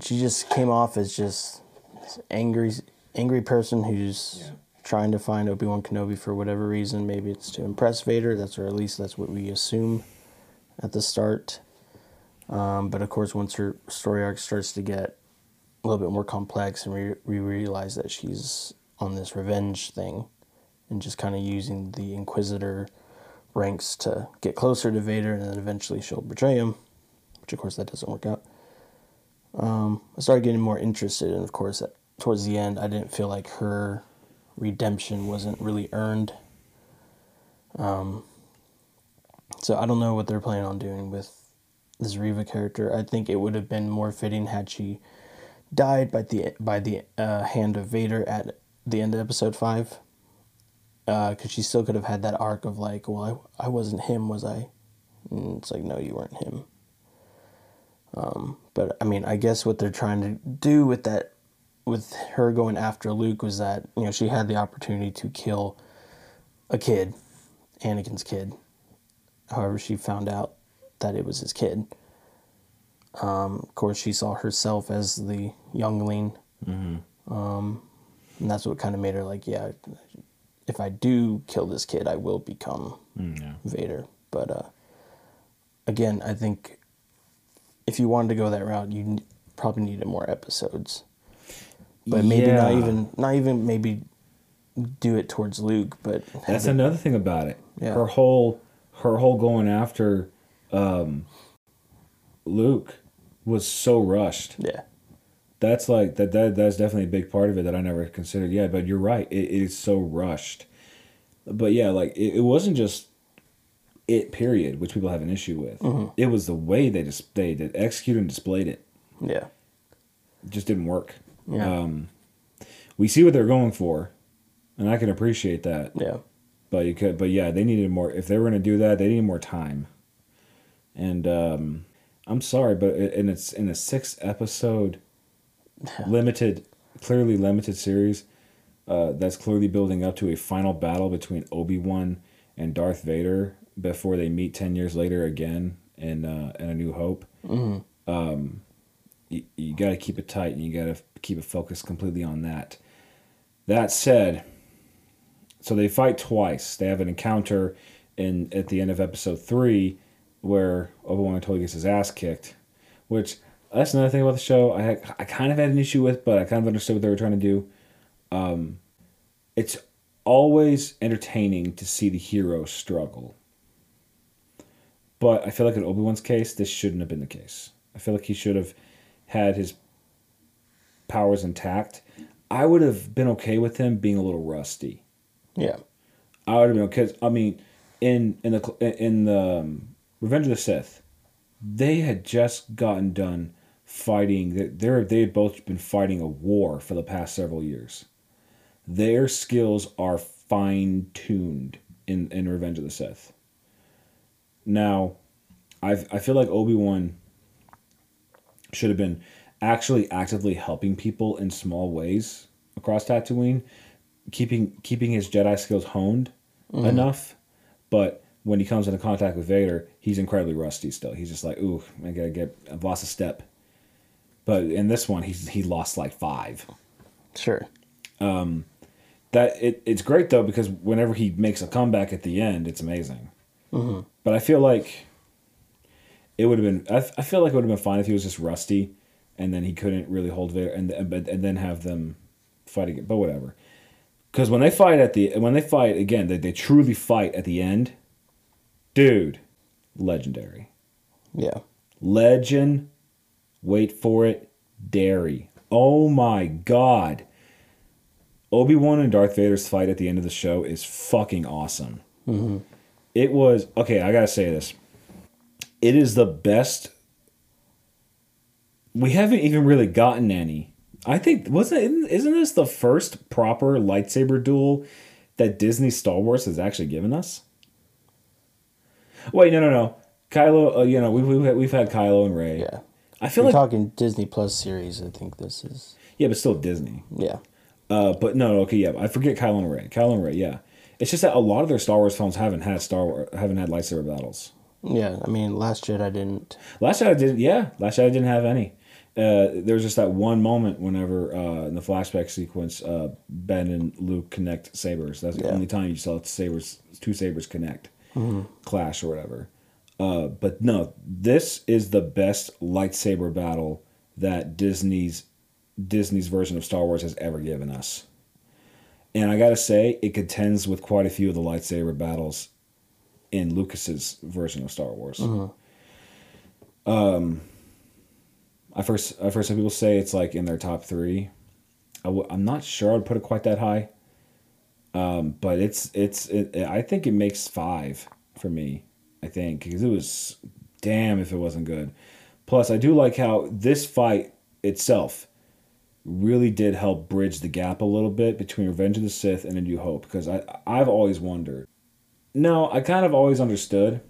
she just came off as just this angry, angry person who's trying to find Obi Wan Kenobi for whatever reason. Maybe it's to impress Vader. That's or at least that's what we assume at the start. Um, but of course, once her story arc starts to get a little bit more complex, and we, we realize that she's on this revenge thing, and just kind of using the Inquisitor ranks to get closer to Vader, and then eventually she'll betray him, which of course that doesn't work out. Um, I started getting more interested, and of course, towards the end, I didn't feel like her redemption wasn't really earned. Um, so I don't know what they're planning on doing with this Reva character. I think it would have been more fitting had she died by the by the uh, hand of Vader at the end of episode five because she still could have had that arc of like, well, I, I wasn't him, was I? And it's like, no, you weren't him. Um, but I mean, I guess what they're trying to do with that, with her going after Luke, was that you know she had the opportunity to kill a kid, Anakin's kid. However, she found out that it was his kid. Um, of course, she saw herself as the youngling. Um, and that's what kind of made her like, yeah, if I do kill this kid, I will become Mm, yeah. Vader. But uh, again, I think if you wanted to go that route, you probably needed more episodes. But maybe not even, not even maybe do it towards Luke, but That's it- another thing about it. Yeah. Her whole her whole going after um, Luke was so rushed. yeah, That's like that, that that's definitely a big part of it that I never considered. Yeah, but you're right. It, it is so rushed. But yeah, like it, it wasn't just it period, which people have an issue with. Mm-hmm. It was the way they just they did executed and displayed it. yeah, It just didn't work. Yeah. Um, we see what they're going for, and I can appreciate that. yeah, But you could, but yeah, they needed more. If they were going to do that, they needed more time. And um, I'm sorry, but it, and it's in a six episode limited, clearly limited series. Uh, that's clearly building up to a final battle between Obi Wan and Darth Vader before they meet ten years later again in uh, in A New Hope. Um, you, you got to keep it tight, and you got to keep it focused completely on that. That said, so they fight twice. They have an encounter in at the end of episode three, where Obi Wan totally gets his ass kicked. Which that's another thing about the show. I I kind of had an issue with, but I kind of understood what they were trying to do. Um, it's always entertaining to see the hero struggle. But I feel like in Obi Wan's case, this shouldn't have been the case. I feel like he should have had his powers intact. I would have been okay with him being a little rusty. yeah, I would have been okay. I mean, in in the in the um, Revenge of the Sith, they had just gotten done fighting. They they're they had both been fighting a war for the past several years. Their skills are fine tuned in in Revenge of the Sith. Now, I I feel like Obi Wan should have been actually actively helping people in small ways across Tatooine, keeping keeping his Jedi skills honed mm-hmm. enough. But when he comes into contact with Vader, he's incredibly rusty still. He's just like, ooh, I gotta get I've lost a step. But in this one, he's he lost like five. sure, um, That it, it's great though because whenever he makes a comeback at the end, it's amazing. Mm-hmm. But I feel like it would have been. I, I feel like it would have been fine if he was just rusty, and then he couldn't really hold Vader, and and, but- and then have them fight again. But whatever. Because when they fight at the when they fight again, they, they truly fight at the end. Dude, legendary, yeah, legend. Wait for it, dairy. Oh my god. Obi Wan and Darth Vader's fight at the end of the show is fucking awesome. Mm-hmm. It was okay. I gotta say this. It is the best. We haven't even really gotten any. I think wasn't isn't this the first proper lightsaber duel that Disney Star Wars has actually given us? Wait, no, no, no. Kylo, uh, you know, we've we've had, we've had Kylo and Rey. yeah. I feel We're like talking Disney Plus series. I think this is. yeah, but still Disney. Yeah, Uh, but no, okay, yeah, I forget Kylo and Rey. Kylo and Rey, yeah. It's just that a lot of their Star Wars films haven't had Star Wars, haven't had lightsaber battles. yeah. I mean, Last Jedi didn't. Last Jedi didn't. Yeah, Last Jedi didn't have any. Uh, there was just that one moment whenever uh, in the flashback sequence, uh, Ben and Luke connect sabers. That's the Yeah. only time you saw sabers, two sabers connect, clash or whatever. Uh, but no, this is the best lightsaber battle that Disney's Disney's version of Star Wars has ever given us. And I gotta say, it contends with quite a few of the lightsaber battles in Lucas's version of Star Wars. um I first I first heard people say it's like in their top three. I w- I'm not sure I'd put it quite that high. Um, but it's it's it, I think it makes five for me. I think because it was damn if it wasn't good. Plus, I do like how this fight itself really did help bridge the gap a little bit between Revenge of the Sith and A New Hope because I I've always wondered. No, I kind of always understood.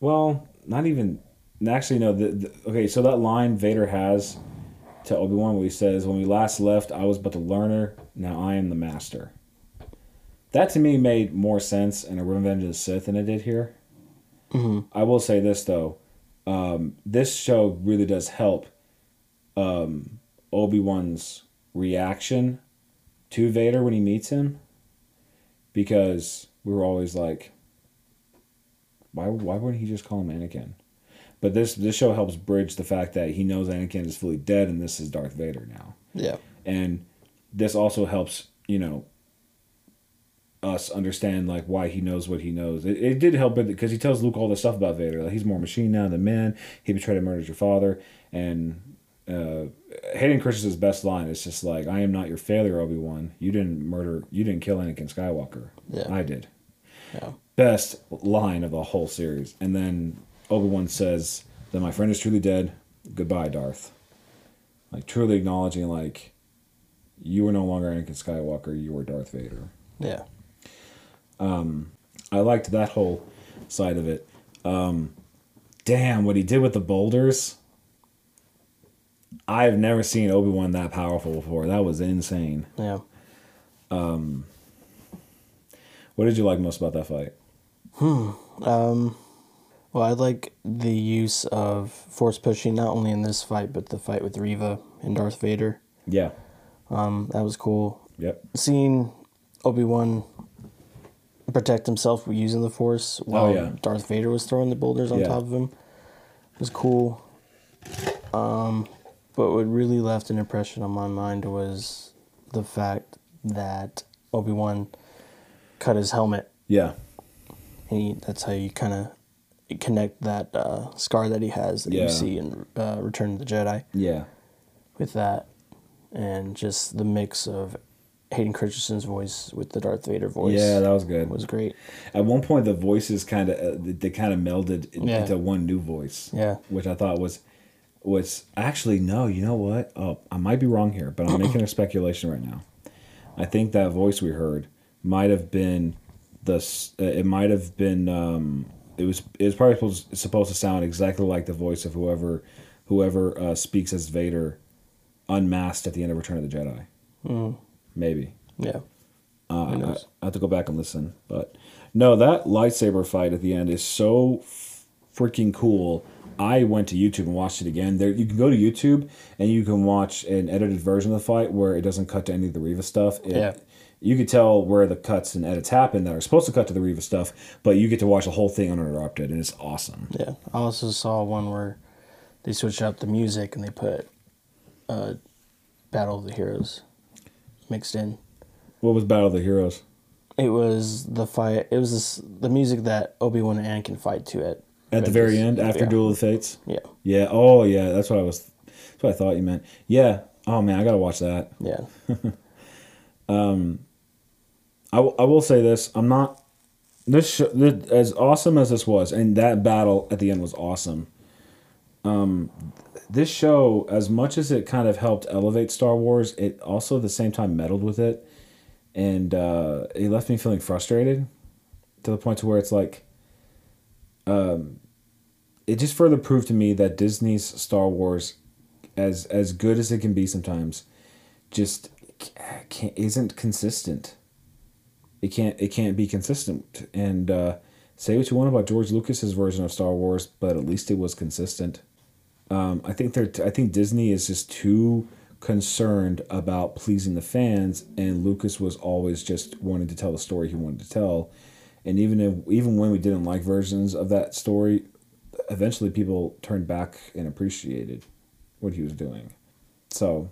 Well, not even. Actually, no. The, the, okay, so that line Vader has to Obi Wan, where he says, "When we last left, I was but the learner. Now I am the master." That to me made more sense in a Revenge of the Sith than it did here. I will say this though, um, this show really does help um, Obi Wan's reaction to Vader when he meets him, because we were always like, why why wouldn't he just call him Anakin? But this this show helps bridge the fact that he knows Anakin is fully dead and this is Darth Vader now Yeah. and this also helps you know us understand like why he knows what he knows it, it did help because he tells luke all this stuff about vader like he's more machine now than man he betrayed and murdered your father and uh hayden christensen's best line is just like i am not your failure obi-wan you didn't murder you didn't kill anakin skywalker Yeah. i did Yeah. best line of the whole series. And then Obi Wan says that my friend is truly dead. Goodbye, Darth. Like truly acknowledging like you were no longer Anakin Skywalker. You were Darth Vader. Yeah. Um, I liked that whole side of it. Um, damn, what he did with the boulders. I've never seen Obi Wan that powerful before. That was insane. Yeah. Um, what did you like most about that fight? Hmm. Um, well, I like the use of force pushing not only in this fight but the fight with Reva and Darth Vader. Yeah. Um, that was cool. Yep. Seeing Obi Wan protect himself using the force while Oh, yeah. Darth Vader was throwing the boulders on Yeah. top of him was cool. Um, but what really left an impression on my mind was the fact that Obi Wan cut his helmet Yeah. and he, that's how you kind of connect that uh, scar that he has that Yeah. you see in uh, Return of the Jedi Yeah. with that, and just the mix of Hayden Christensen's voice with the Darth Vader voice. Yeah, that was good. was great. At one point, the voices kind of uh, they kind of melded in- Yeah. into one new voice. Yeah. which I thought was was actually no. You know what? Oh, I might be wrong here, but I'm making a speculation right now. I think that voice we heard might have been the. uh, It might have been. Um, it was. It was probably supposed, supposed to sound exactly like the voice of whoever, whoever uh, speaks as Vader, unmasked at the end of Return of the Jedi. Mm, Maybe. yeah. Uh, I. I have to go back and listen, but no, that lightsaber fight at the end is so freaking cool. I went to YouTube and watched it again. There, you can go to YouTube and you can watch an edited version of the fight where it doesn't cut to any of the Reva stuff. It, Yeah. You could tell where the cuts and edits happen that are supposed to cut to the Reva stuff, but you get to watch the whole thing uninterrupted, and it's awesome. Yeah. I also saw one where they switched up the music and they put uh, Battle of the Heroes mixed in. What was Battle of the Heroes? It was the fight. It was this, the music that Obi Wan and Anakin fight to it At the very end, after yeah. Duel of the Fates? Yeah. Yeah. Oh, yeah. That's what I was. That's what I thought you meant. Yeah. Oh man, I gotta watch that. Yeah. I, w- I will say this: I'm not this, sh- this as awesome as this was, and that battle at the end was awesome. Um, this show, as much as it kind of helped elevate Star Wars, it also at the same time meddled with it, and uh, it left me feeling frustrated to the point to where it's like, um, it just further proved to me that Disney's Star Wars, as as good as it can be sometimes, just isn't consistent it can't it can't be consistent and uh, say what you want about George Lucas's version of Star Wars, but at least it was consistent. Um, I think they're I think Disney is just too concerned about pleasing the fans, and Lucas was always just wanting to tell the story he wanted to tell, and even if even when we didn't like versions of that story, eventually people turned back and appreciated what he was doing. So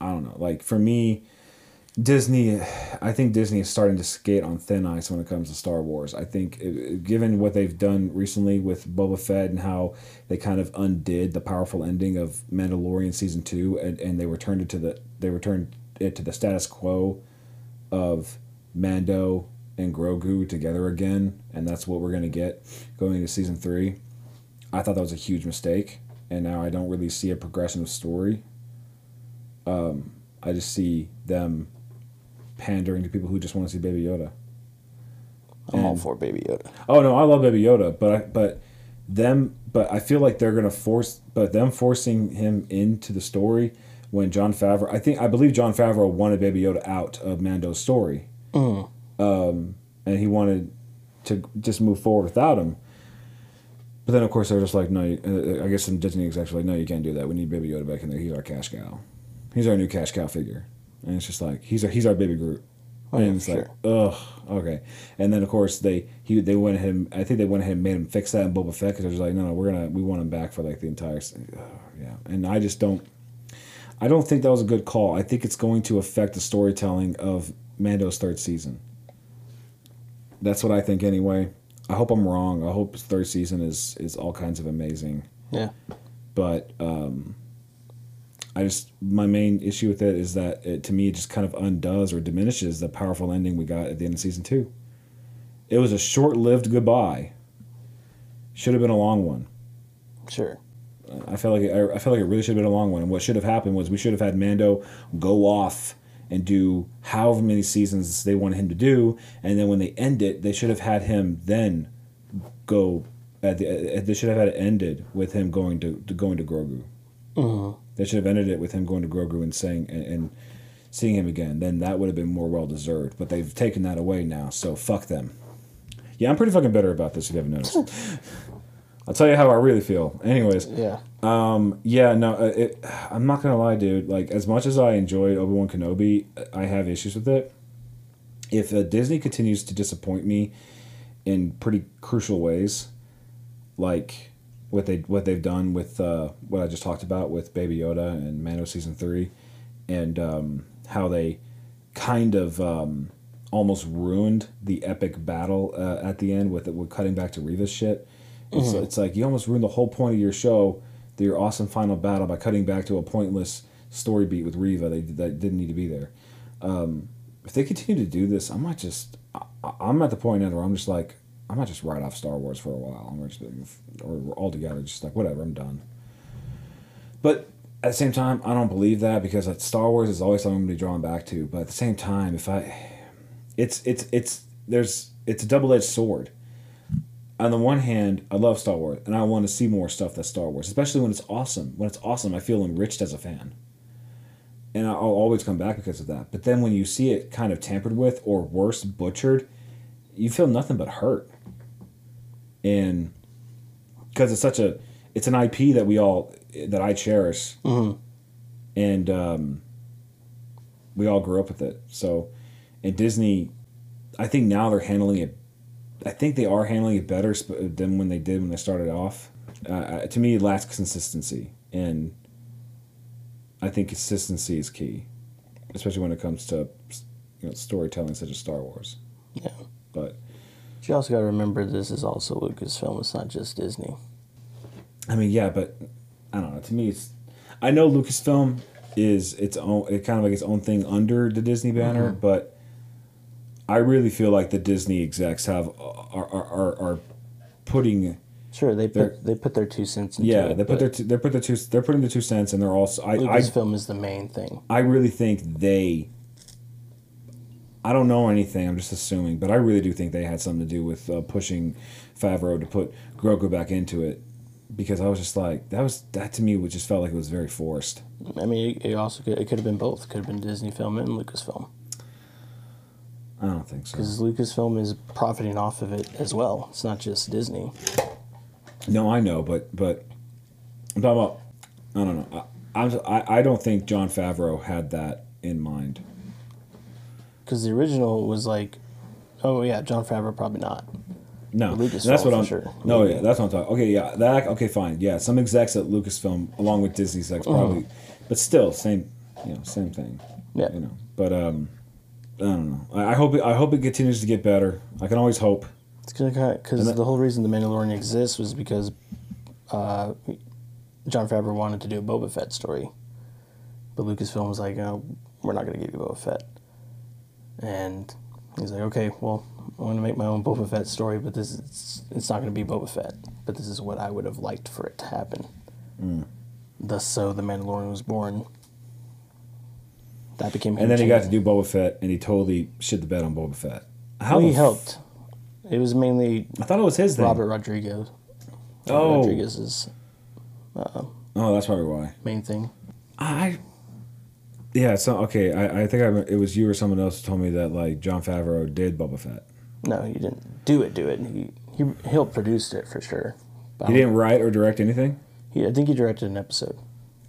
I don't know. Like for me, Disney, I think Disney is starting to skate on thin ice when it comes to Star Wars. I think, uh, given what they've done recently with Boba Fett and how they kind of undid the powerful ending of Mandalorian season two, and, and they returned it to the they returned it to the status quo of Mando and Grogu together again, and that's what we're gonna get going into season three. I thought that was a huge mistake, and now I don't really see a progression of story. Um, I just see them pandering to people who just want to see Baby Yoda. I'm all for Baby Yoda. Oh no, I love Baby Yoda, but I, but them, but I feel like they're gonna force, but them forcing him into the story when Jon Favreau, I think I believe Jon Favreau wanted Baby Yoda out of Mando's story, um, and he wanted to just move forward without him. But then, of course, they're just like, no. You, uh, I guess some Disney execs were like, no, you can't do that. We need Baby Yoda back in there. He's our cash cow. He's our new cash cow figure. And it's just like he's our, he's our baby Groot. Oh, yeah, and it's for like, ugh, okay. And then of course they he they went ahead. And, I think they went ahead and made him fix that in Boba Fett because they're just like, no, no, we're gonna we want him back for like the entire. yeah, and I just don't. I don't think that was a good call. I think it's going to affect the storytelling of Mando's third season. That's what I think anyway. I hope I'm wrong. I hope his third season is is all kinds of amazing Yeah. but um, I just my main issue with it is that it to me it just kind of undoes or diminishes the powerful ending we got at the end of season two. It was a short-lived goodbye. Should have been a long one. Sure. I felt like it, I, I felt like it really should have been a long one. And what should have happened was we should have had Mando go off and do however many seasons they wanted him to do, and then when they end it, they should have had him then go. At the, uh, they should have had it ended with him going to, to going to Grogu. Mhm. They should have ended it with him going to Grogu and saying and, and seeing him again. Then that would have been more well deserved. But they've taken that away now, so fuck them. Yeah, I'm pretty fucking bitter about this. If you haven't noticed, I'll tell you how I really feel. Anyways, Yeah. um, yeah, no, uh, it, I'm not gonna lie, dude. Like, as much as I enjoyed Obi Wan Kenobi, I have issues with it. If uh, Disney continues to disappoint me in pretty crucial ways, like what they what they've done with uh, what I just talked about with Baby Yoda and Mando season three, and um, how they kind of um, almost ruined the epic battle uh, at the end with with cutting back to Reva's shit. It's, it's like you almost ruined the whole point of your show, your awesome final battle, by cutting back to a pointless story beat with Reva that, that didn't need to be there. Um, if they continue to do this, I might just. I, I'm at the point now where I'm just like, I might just write off Star Wars for a while. I'm or altogether, just like whatever, I'm done. But at the same time, I don't believe that because Star Wars is always something I'm gonna be drawn back to. But at the same time, if I, it's it's it's there's it's a double edged sword. On the one hand, I love Star Wars and I want to see more stuff that's Star Wars, especially when it's awesome. When it's awesome, I feel enriched as a fan. And I'll always come back because of that. But then when you see it kind of tampered with or worse, butchered, you feel nothing but hurt. And because it's such a it's an IP that we all that I cherish, Mhm. and um, we all grew up with it. So, and Disney, I think now they're handling it. I think they are handling it better than when they did when they started off. Uh, Uh, to me, it lacks consistency, and I think consistency is key, especially when it comes to you know, storytelling such as Star Wars. Yeah. But But you also got to remember this is also Lucasfilm. It's not just Disney. I mean, yeah, but I don't know. To me, it's I know Lucasfilm is its own, it kind of like its own thing under the Disney banner, mm-hmm. but I really feel like the Disney execs have are are, are, are putting Sure, they put they put their two cents into yeah it. they put their two, they put their two they're putting the two cents and they're also I, I Lucasfilm is the main thing. I really think they. I don't know anything. I'm just assuming, but I really do think they had something to do with uh, pushing Favreau to put Grogu back into it, because I was just like that was that to me, just felt like it was very forced. I mean, it, it also could, it could have been both. It could have been Disney Film and Lucasfilm I don't think so. because Lucasfilm is profiting off of it as well. It's not just Disney. No, I know, but but I'm talking about. I don't know. I, I'm, I I don't think Jon Favreau had that in mind. Because the original was like, oh yeah, Jon Favreau probably not. No, that's what I'm. sure. No, yeah, that's what I'm talking. Okay, yeah, that okay, fine, yeah. Some execs at Lucasfilm, along with Disney execs, probably, but still, same, you know, same thing. Yeah. You know, but um, I don't know. I, I hope it. I hope it continues to get better. I can always hope. It's because the whole reason the Mandalorian exists was because uh, Jon Favreau wanted to do a Boba Fett story, but Lucasfilm was like, "No, we're not going to give you Boba Fett," and he's like, "Okay, well, I want to make my own Boba Fett story, but this is it's not going to be Boba Fett, but this is what I would have liked for it to happen." Mm. Thus, so the Mandalorian was born. That became. And then he got to do Boba Fett, and he totally shit the bed on Boba Fett. How Well, he helped. It was mainly I thought it was his thing. Robert Rodriguez. Robert Oh. Rodriguez's Uh, Oh, that's probably why. main thing. I. Yeah, so okay. I, I think I, it was you or someone else who told me that like Jon Favreau did Boba Fett. No, he didn't do it. Do it. He he helped produce it for sure, But He didn't write or direct anything. He, I think he directed an episode.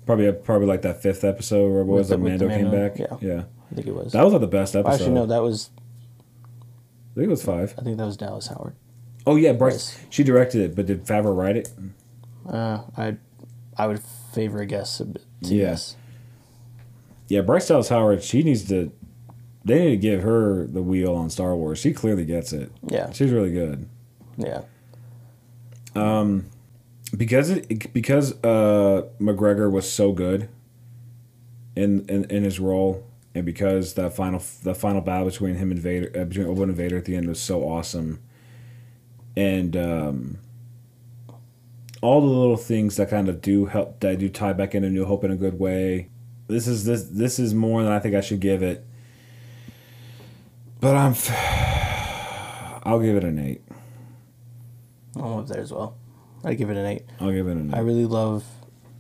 Probably probably like that fifth episode where it was With like the- with the Mando came back. yeah. yeah. I think it was. That was like the best episode. Actually, no, that was. I think it was five. I think that was Dallas Howard. Oh yeah, Bryce. Yes. She directed it, but did Favreau write it? Uh, I, I would favor a guess a bit. To Yeah. yes. Yeah, Bryce Dallas Howard. She needs to. They need to give her the wheel on Star Wars. She clearly gets it. Yeah. She's really good. Yeah. because it because uh McGregor was so good in in, in his role, and because that final the final battle between him and Vader uh, between Obi Wan and Vader at the end was so awesome, and um, all the little things that kind of do help that do tie back into New Hope in a good way. This is this this is more than I think I should give it, but I'm. I'll give it an eight. I'm up there as well. I give it an eight. I'll give it an eight. I really love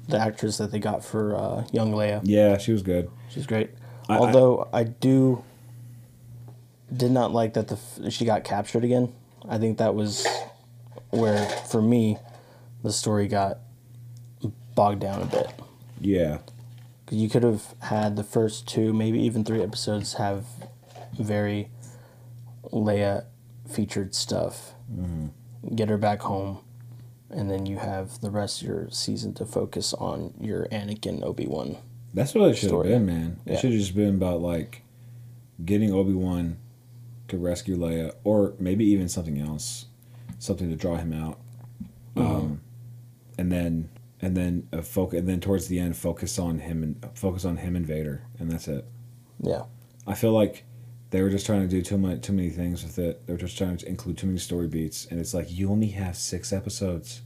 the actress that they got for uh, young Leia. yeah, she was good. She's great. I- I- Although I, do did not like that the she got captured again. I think that was where for me the story got bogged down a bit. Yeah. You could have had the first two, maybe even three episodes have very Leia featured stuff. Get her back home, and then you have the rest of your season to focus on your Anakin Obi Wan. That's what it should have story. been, man. It Yeah. should have just been about like getting Obi Wan to rescue Leia, or maybe even something else, something to draw him out, um, and then and then focus, and then towards the end, focus on him and focus on him and Vader, and that's it. Yeah, I feel like they were just trying to do too much, too many things with it. They were just trying to include too many story beats, and it's like you only have six episodes.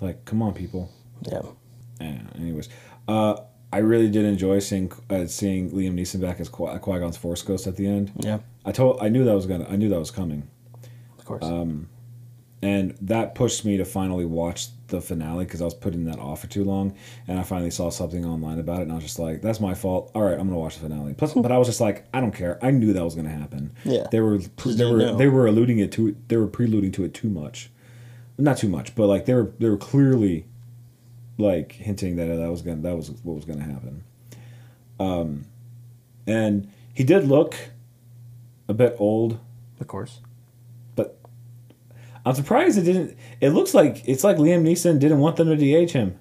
Like, come on, people. yeah, Yeah, anyways, uh, I really did enjoy seeing uh, seeing Liam Neeson back as Qui Gon's Force Ghost at the end. yeah. I told I knew that was gonna I knew that was coming, Of course. and that pushed me to finally watch the finale because I was putting that off for too long, and I finally saw something online about it, and I was just like, "That's my fault." All right, I'm gonna watch the finale. Plus, but I was just like, I don't care. I knew that was gonna happen. Yeah. they were they were know. they were alluding it to they were preluding to it too much, not too much, but like they were they were clearly like hinting that that was gonna that was what was gonna happen. Um, and he did look a bit old, of course. I'm surprised it didn't. It looks like it's like Liam Neeson didn't want them to de-age him.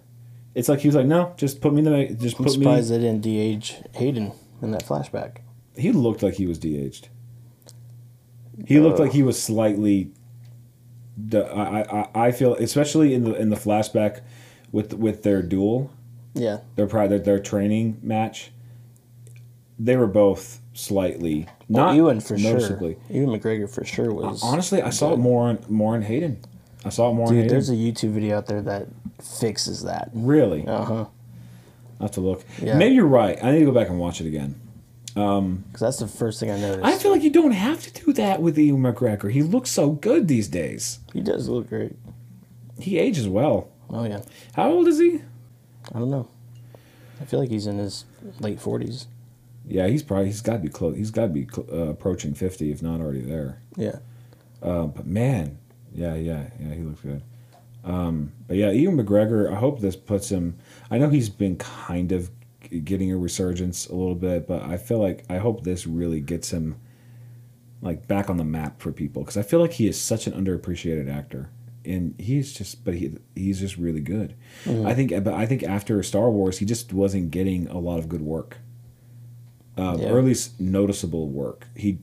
It's like he was like, no, just put me in the just I'm put me. surprised they didn't de-age Hayden in that flashback. He looked like he was de-aged. He looked Uh. like he was slightly. The, I, I I feel especially in the in the flashback with with their duel Yeah, their pride their, their training match. They were both slightly well, not Ewan for noticeably. sure. Ewan McGregor for sure was. Honestly, I saw it more on more on Hayden. I saw it more on Dude, Hayden. there's a YouTube video out there that fixes that. really. Uh huh. I have to look. Yeah. Maybe you're right. I need to go back and watch it again. Because that's the first thing I noticed. I feel like you don't have to do that with Ewan McGregor. He looks so good these days. he does look great. He ages well. Oh yeah. How old is he? I don't know. I feel like he's in his late forties. Yeah, he's probably he's got to be close. He's got to be cl- uh, approaching fifty, if not already there. Yeah. Uh, but man, yeah, yeah, yeah, he looks good. Um, but yeah, Ewan McGregor. I hope this puts him. I know he's been kind of getting a resurgence a little bit, but I feel like I hope this really gets him like back on the map for people because I feel like he is such an underappreciated actor, and he's just, but he he's just really good. I think, but I think after Star Wars, he just wasn't getting a lot of good work, um, Yeah. or at least noticeable work. He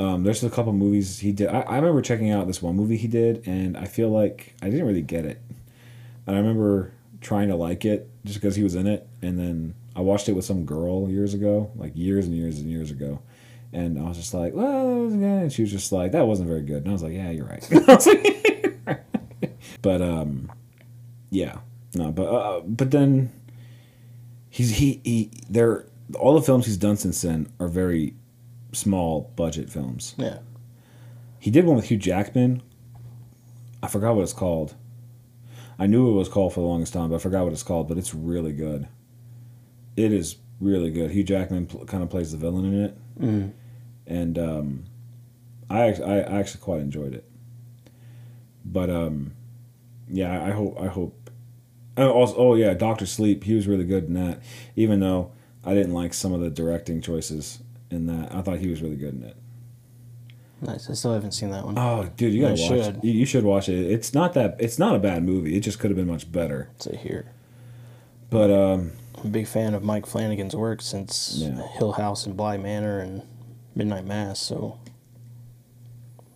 um, there's a couple movies he did. I, I remember checking out this one movie he did, and I feel like I didn't really get it. And I remember trying to like it just because he was in it, and then I watched it with some girl years ago, like years and years and years ago. And I was just like, well, that. And she was just like, that wasn't very good. And I was like, yeah, you're right. Like- but um, yeah, no, but uh, but then he's he he there. All the films he's done since then are very small budget films. Yeah. He did one with Hugh Jackman. I forgot what it's called. I knew it was called for the longest time, but I forgot what it's called. But it's really good. It is really good. Hugh Jackman pl- kind of plays the villain in it, Mm. and um, I, I I actually quite enjoyed it. but um, yeah, I hope I hope. Oh, also, oh yeah, Doctor Sleep. He was really good in that. Even though I didn't like some of the directing choices in that, I thought he was really good in it. Nice. I still haven't seen that one. Oh, dude, you gotta watch. should. it. You should watch it. It's not that. It's not a bad movie. It just could have been much better. Say here. But um, I'm a big fan of Mike Flanagan's work since Yeah. Hill House and Bly Manor and Midnight Mass, so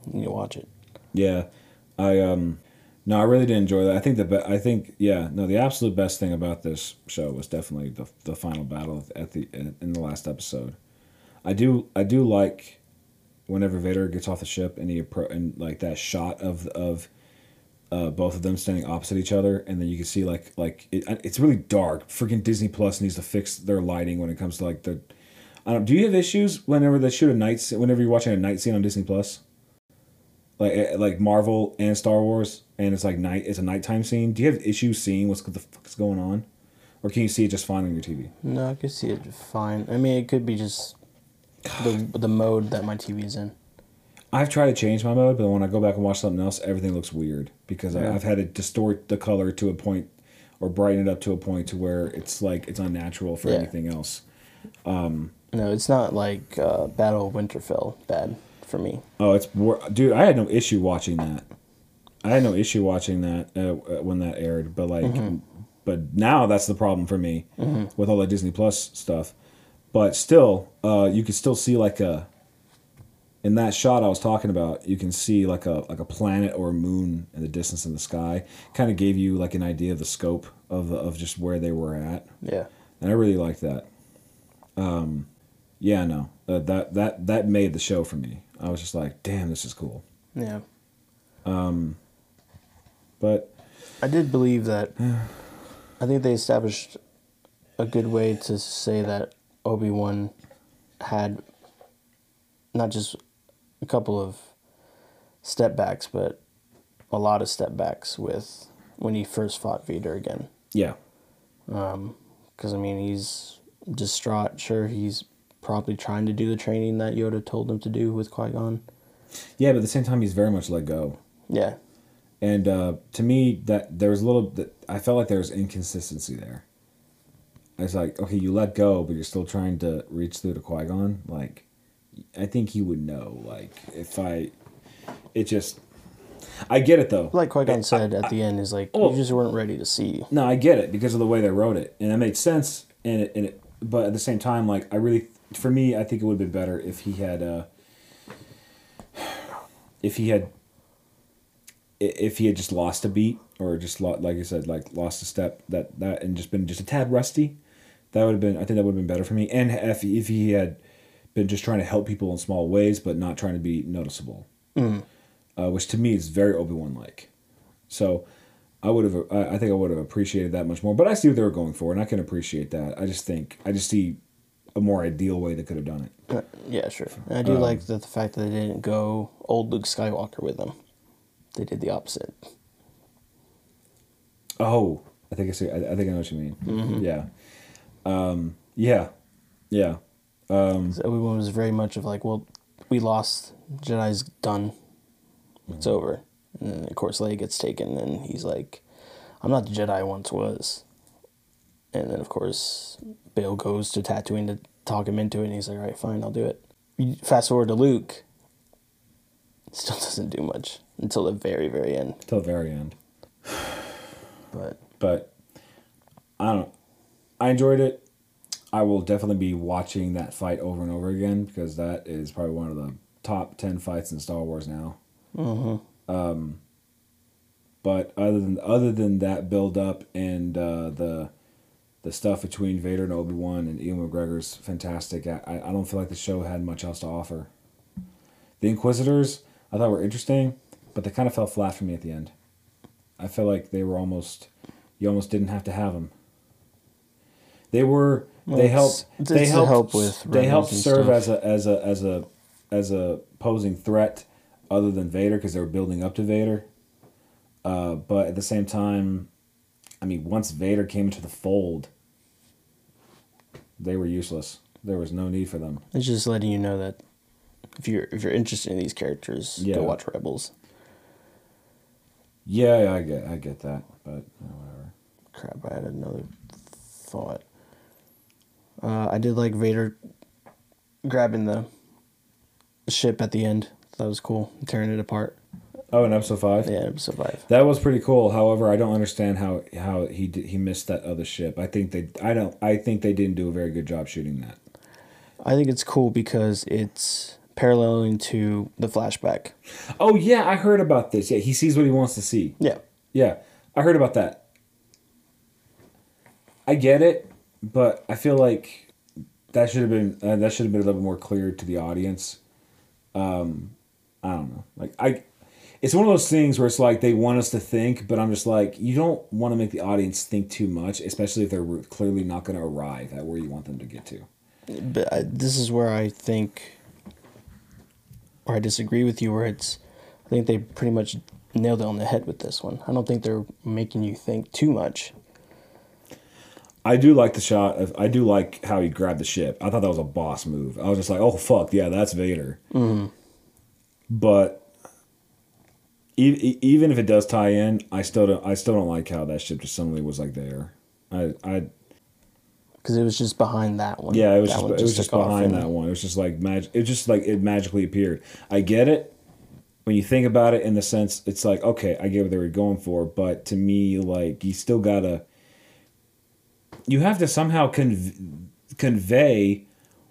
you need to watch it. Yeah, I um, no, I really did enjoy that. I think the be- I think yeah, no, the absolute best thing about this show was definitely the the final battle at the in the last episode. I do I do like whenever Vader gets off the ship and he appro- and like that shot of of uh, both of them standing opposite each other, and then you can see like like it, it's really dark. Freaking Disney Plus needs to fix their lighting when it comes to like the. I don't. Do you have issues whenever they shoot a night? Whenever you're watching a night scene on Disney Plus, like eh, like Marvel and Star Wars, and it's like night. It's a nighttime scene. Do you have issues seeing what's the fuck is going on, or can you see it just fine on your TV? No, I can see it fine. I mean, it could be just the the mode that my TV's in. I've tried to change my mode, but when I go back and watch something else, everything looks weird because I, Yeah. I've had to distort the color to a point, or brighten it up to a point to where it's like it's unnatural for Yeah. anything else. Um, No, it's not like uh, Battle of Winterfell bad for me. Oh, it's dude. I had no issue watching that. I had no issue watching that uh, when that aired, but like, but now that's the problem for me with all the Disney Plus stuff. But still, uh, you can still see like a. In that shot I was talking about, you can see like a like a planet or a moon in the distance in the sky. Kind of gave you like an idea of the scope of the, of just where they were at, Yeah. and I really liked that. Um, yeah, no, uh, that that that made the show for me. I was just like, damn, this is cool. Yeah. Um, but I did believe that. I think they established a good way to say that Obi Wan had not just a couple of step backs, but a lot of step backs with when he first fought Vader again. yeah, um, Because I mean, he's distraught. Sure, he's probably trying to do the training that Yoda told him to do with Qui Gon. yeah, but at the same time, he's very much let go. Yeah, And uh, to me, that there was a little. That I felt like there was inconsistency there. I was like, okay, you let go, but you're still trying to reach through to Qui Gon. Like, I think he would know. Like, if I, it just, I get it though. like Qui Gon said at the end, is like Oh. you just weren't ready to see. No, I get it because of the way they wrote it, and it made sense. And it, and it, but at the same time, like I really, for me, I think it would have been better if he had, uh, if he had, if he had just lost a beat or just lo- like I said, like lost a step that that and just been just a tad rusty. That would have been. I think that would have been better for me. And if if he had been just trying to help people in small ways, but not trying to be noticeable, uh, which to me is very Obi Wan like. So I would have, I I think I would have appreciated that much more. But I see what they were going for, and I can appreciate that. I just think, I just see a more ideal way they could have done it. Uh, Yeah, sure. And I do like the, the fact that they didn't go old Luke Skywalker with them. They did the opposite. Oh, I think I see. I, I think I know what you mean. Yeah, um, yeah, yeah. Um, So Wan was very much of like, well, we lost. Jedi's done. It's over. And then, of course, Leia gets taken, and he's like, I'm not the Jedi I once was. And then, of course, Bail goes to Tatooine to talk him into it, and he's like, all right, fine, I'll do it. You fast forward to Luke, still doesn't do much until the very, very end. till the very end. But But I don't. I enjoyed it. I will definitely be watching that fight over and over again because that is probably one of the top ten fights in Star Wars now. Um, but other than other than that build up and uh, the the stuff between Vader and Obi Wan and Ewan McGregor's fantastic. I, I don't feel like the show had much else to offer. The Inquisitors I thought were interesting, but they kind of fell flat for me at the end. I feel like they were almost you almost didn't have to have them. They were Well, they helped it's they helped help with they helped serve stuff. as a as a as a as a posing threat other than Vader because they were building up to Vader. Uh, but at the same time, I mean, once Vader came into the fold, they were useless. There was no need for them. it's just letting you know that if you're if you're interested in these characters, Yeah. go watch Rebels. Yeah, yeah, I get, I get that, but whatever. Crap, I had another thought. Uh, I did like Vader grabbing the ship at the end. That was cool. Tearing it apart. Oh, in episode five. Yeah, episode five. That was pretty cool. However, I don't understand how how he did, he missed that other ship. I think they I don't I think they didn't do a very good job shooting that. I think it's cool because it's paralleling to the flashback. Oh yeah, I heard about this. Yeah, he sees what he wants to see. Yeah. Yeah, I heard about that. I get it, but I feel like that should have been uh, that should have been a little more clear to the audience. Um, I don't know. Like I, it's one of those things where it's like they want us to think, but I'm just like you don't want to make the audience think too much, especially if they're clearly not going to arrive at where you want them to get to. But I, this is where I think, or I disagree with you, where it's, I think they pretty much nailed it on the head with this one. I don't think they're making you think too much. I do like the shot of. I do like how he grabbed the ship. I thought that was a boss move. I was just like, oh fuck, yeah, that's Vader. Mm-hmm. But even if it does tie in, I still don't. I still don't like how that ship just suddenly was like there. I I because it was just behind that one. yeah, it was That just, it was just behind that one. It was just like mag. It just like it magically appeared. I get it when you think about it in the sense it's like okay, I get what they were going for, but to me, like you still gotta. You have to somehow conv- convey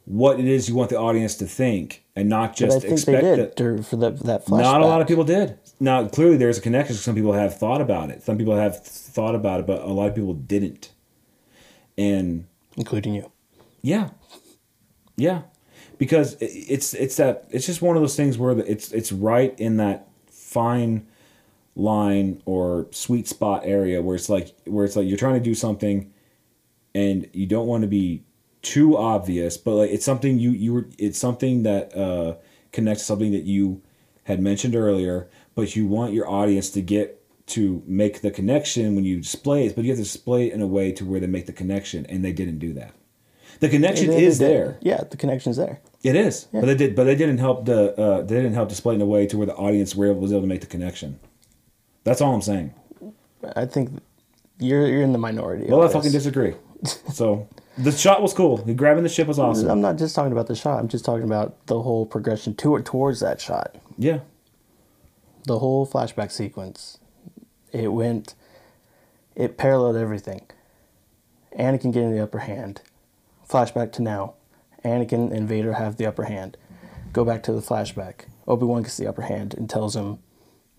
what it is you want the audience to think, and not But I just think expect they did that. for that that flashback. Not a lot of people did. Now, clearly, there's a connection. Some people have thought about it. Some people have thought about it, but a lot of people didn't. And including you. yeah, yeah, because it's it's that it's just one of those things where it's it's right in that fine line or sweet spot area where it's like where it's like you're trying to do something, and you don't want to be too obvious, but like it's something you you were it's something that uh, connects to something that you had mentioned earlier, but you want your audience to get to make the connection when you display it, but you have to display it in a way to where they make the connection, and they didn't do that. The connection is there. Yeah, the connection's there. It is, but they did, but they didn't help the uh, they didn't help display it in a way to where the audience were able, was able to make the connection. That's all I'm saying. I think you're you're in the minority. Well, I of fucking disagree. So the shot was cool. The grabbing the ship was awesome. I'm not just talking about the shot. I'm just talking about the whole progression to it towards that shot. Yeah, The whole flashback sequence. It went. It paralleled everything. Anakin getting the upper hand. Flashback to now. Anakin and Vader have the upper hand. Go back to the flashback. Obi Wan gets the upper hand and tells him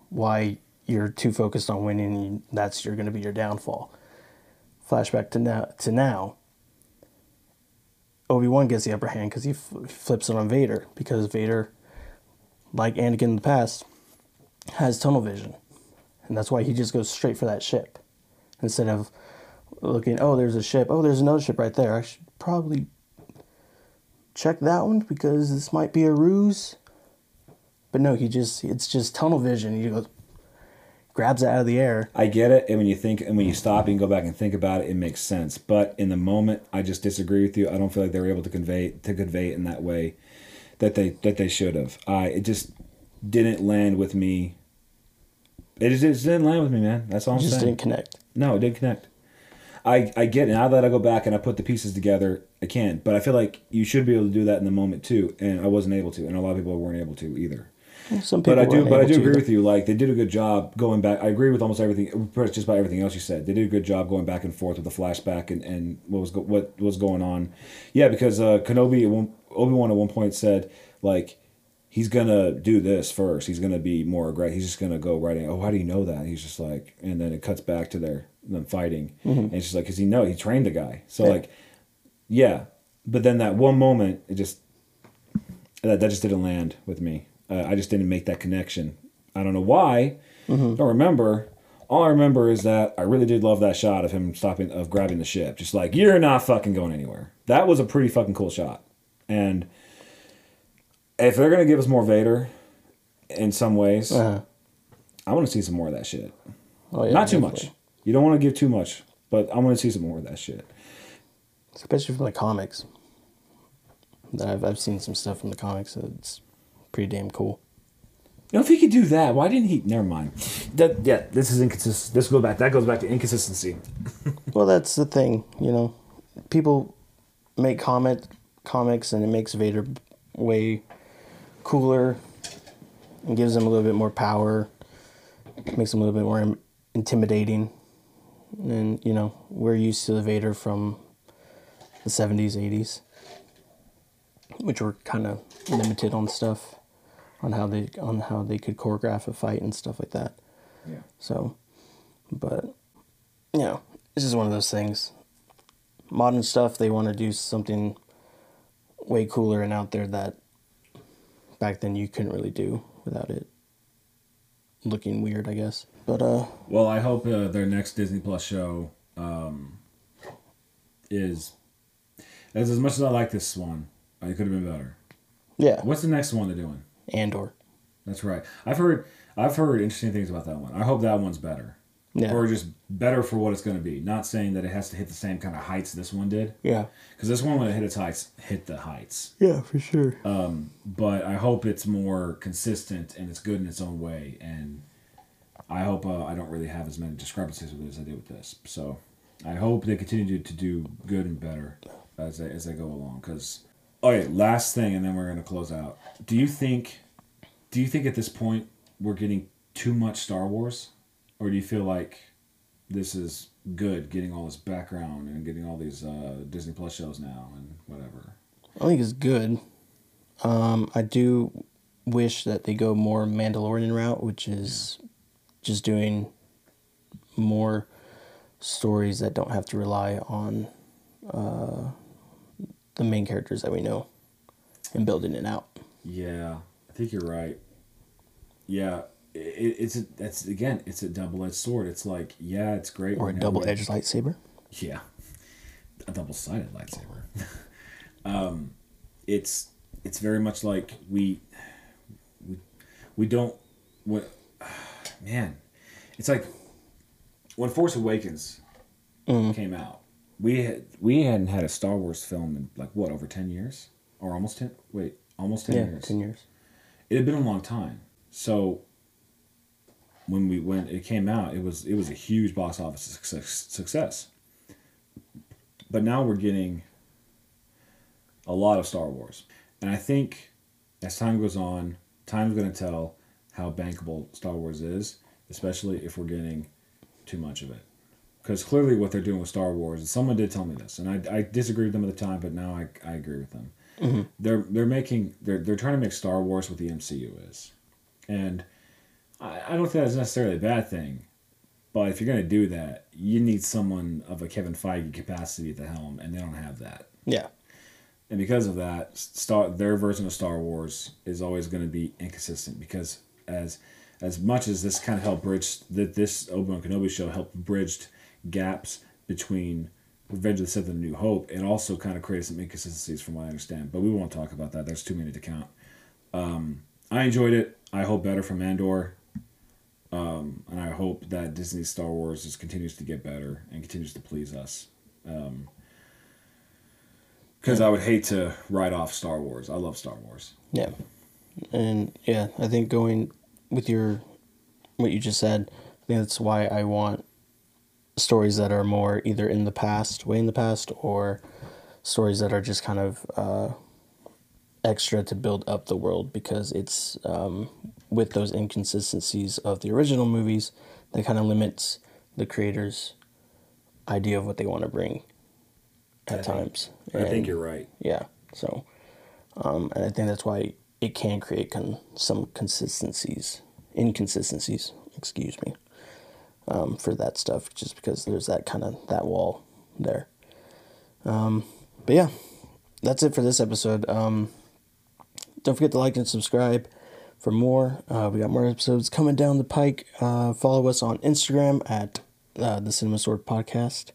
why you're too focused on winning. And that's you're going to be your downfall. Flashback to now. To now. Obi Wan gets the upper hand because he f- flips it on Vader because Vader, like Anakin in the past, has tunnel vision, and that's why he just goes straight for that ship instead of looking. Oh, there's a ship. Oh, there's another ship right there. I should probably check that one because this might be a ruse. But no, he just it's just tunnel vision. He goes, grabs it out of the air. I get it, and when you think and when you stop and go back and think about it, it makes sense. But in the moment, I just disagree with you. I don't feel like they were able to convey to convey it in that way that they that they should have. I it just didn't land with me. It just, it just didn't land with me, man. That's all I'm just saying. didn't connect. No, it didn't connect. I, I get it. Now that I go back and I put the pieces together, I can. But I feel like you should be able to do that in the moment too, and I wasn't able to, and a lot of people weren't able to either. Some people But I do, but I do agree either. with you. Like they did a good job going back. I agree with almost everything, just about everything else you said. They did a good job going back and forth with the flashback and, and what was go, what was going on. Yeah, because uh, Kenobi, Obi Wan at one point said like he's gonna do this first. He's gonna be more aggressive. He's just gonna go right in. Oh, how do you know that? He's just like, and then it cuts back to their them fighting, and it's just like because he know he trained the guy. So Mm-hmm. Yeah. like, yeah. But then that one moment, it just that, that just didn't land with me. Uh, I just didn't make that connection. I don't know why. Don't remember. All I remember is that I really did love that shot of him stopping, of grabbing the ship. Just like you're not fucking going anywhere. That was a pretty fucking cool shot. And if they're gonna give us more Vader, in some ways, Uh-huh. I want to see some more of that shit. Oh, yeah, not too definitely. much. You don't want to give too much, but I want to see some more of that shit. especially from the comics. That I've I've seen some stuff from the comics. It's pretty damn cool. You know, if he could do that, why didn't he? Never mind. That yeah, this is inconsistent. This goes back. That goes back to inconsistency. Well, that's the thing, you know. People make comic comics, and it makes Vader way cooler, and gives them a little bit more power, makes them a little bit more im- intimidating. And you know, we're used to the Vader from the seventies, eighties, which were kind of limited on stuff, on how they on how they could choreograph a fight and stuff like that. Yeah. So, but you know, this is one of those things. Modern stuff, they want to do something way cooler and out there that back then you couldn't really do without it looking weird, I guess. But uh, Well, I hope uh, their next Disney Plus show um, is as as much as I like this one. It could have been better. yeah, What's the next one they're doing? Andor. That's right. I've heard I've heard interesting things about that one. I hope that one's better. Yeah, Or just better for what it's going to be. Not saying that it has to hit the same kind of heights this one did. yeah, Because this one, when it hit its heights, hit the heights. yeah, for sure. But I hope it's more consistent and it's good in its own way. And I hope uh, I don't really have as many discrepancies with it as I did with this. So I hope they continue to, to do good and better as they, as they go along. Because, okay, last thing, and then we're going to close out. Do you think, do you think at this point we're getting too much Star Wars? Or do you feel like this is good getting all this background and getting all these uh, Disney Plus shows now and whatever? I think it's good. Um, I do wish that they go more Mandalorian route, which is just doing more stories that don't have to rely on uh, the main characters that we know and building it out. Yeah, I think you're right. Yeah, it, it's a, that's again, it's a double edged sword. It's like, yeah, it's great. Or a double edged lightsaber. Yeah, a double sided lightsaber. um, it's it's very much like we we we don't what man, it's like when Force Awakens came out. We had we hadn't had a Star Wars film in like what over ten years or almost ten. Wait, almost ten Yeah, years ten years. it had been a long time. So when we when it came out, it was it was a huge box office success. success. But now we're getting a lot of Star Wars, and I think as time goes on, time's going to tell how bankable Star Wars is, especially if we're getting too much of it. Because clearly, what they're doing with Star Wars, and someone did tell me this, and I, I disagreed with them at the time, but now I, I agree with them mm-hmm. they're they're making they're they're trying to make Star Wars what the MCU is, and I, I don't think that's necessarily a bad thing, but if you're gonna do that, you need someone of a Kevin Feige capacity at the helm, and they don't have that, Yeah. and because of that, Star their version of Star Wars is always going to be inconsistent because as as much as this kind of helped bridge that this Obi Wan Kenobi show helped bridge gaps between Revenge of the Sith and New Hope, it also kind of created some inconsistencies from what I understand. But we won't talk about that. There's too many to count. Um, I enjoyed it. I hope better from Andor. Um, and I hope that Disney Star Wars just continues to get better and continues to please us. Because I would hate to write off Star Wars. I love Star Wars. Yeah. And yeah, I think going with your what you just said, I think that's why I want stories that are more either in the past, way in the past, or stories that are just kind of uh, extra to build up the world because it's um, with those inconsistencies of the original movies that kind of limits the creators' idea of what they want to bring at I think- times. I think you're right. yeah. So, um, and I think that's why it can create con- some consistencies, inconsistencies. Excuse me. Um, for that stuff, just because there's that kind of that wall there. Um, but yeah, that's it for this episode. Um, don't forget to like and subscribe for more. Uh, we got more episodes coming down the pike. Uh, follow us on Instagram at uh, the Cinema Sword Podcast.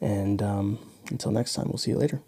And um, until next time, we'll see you later.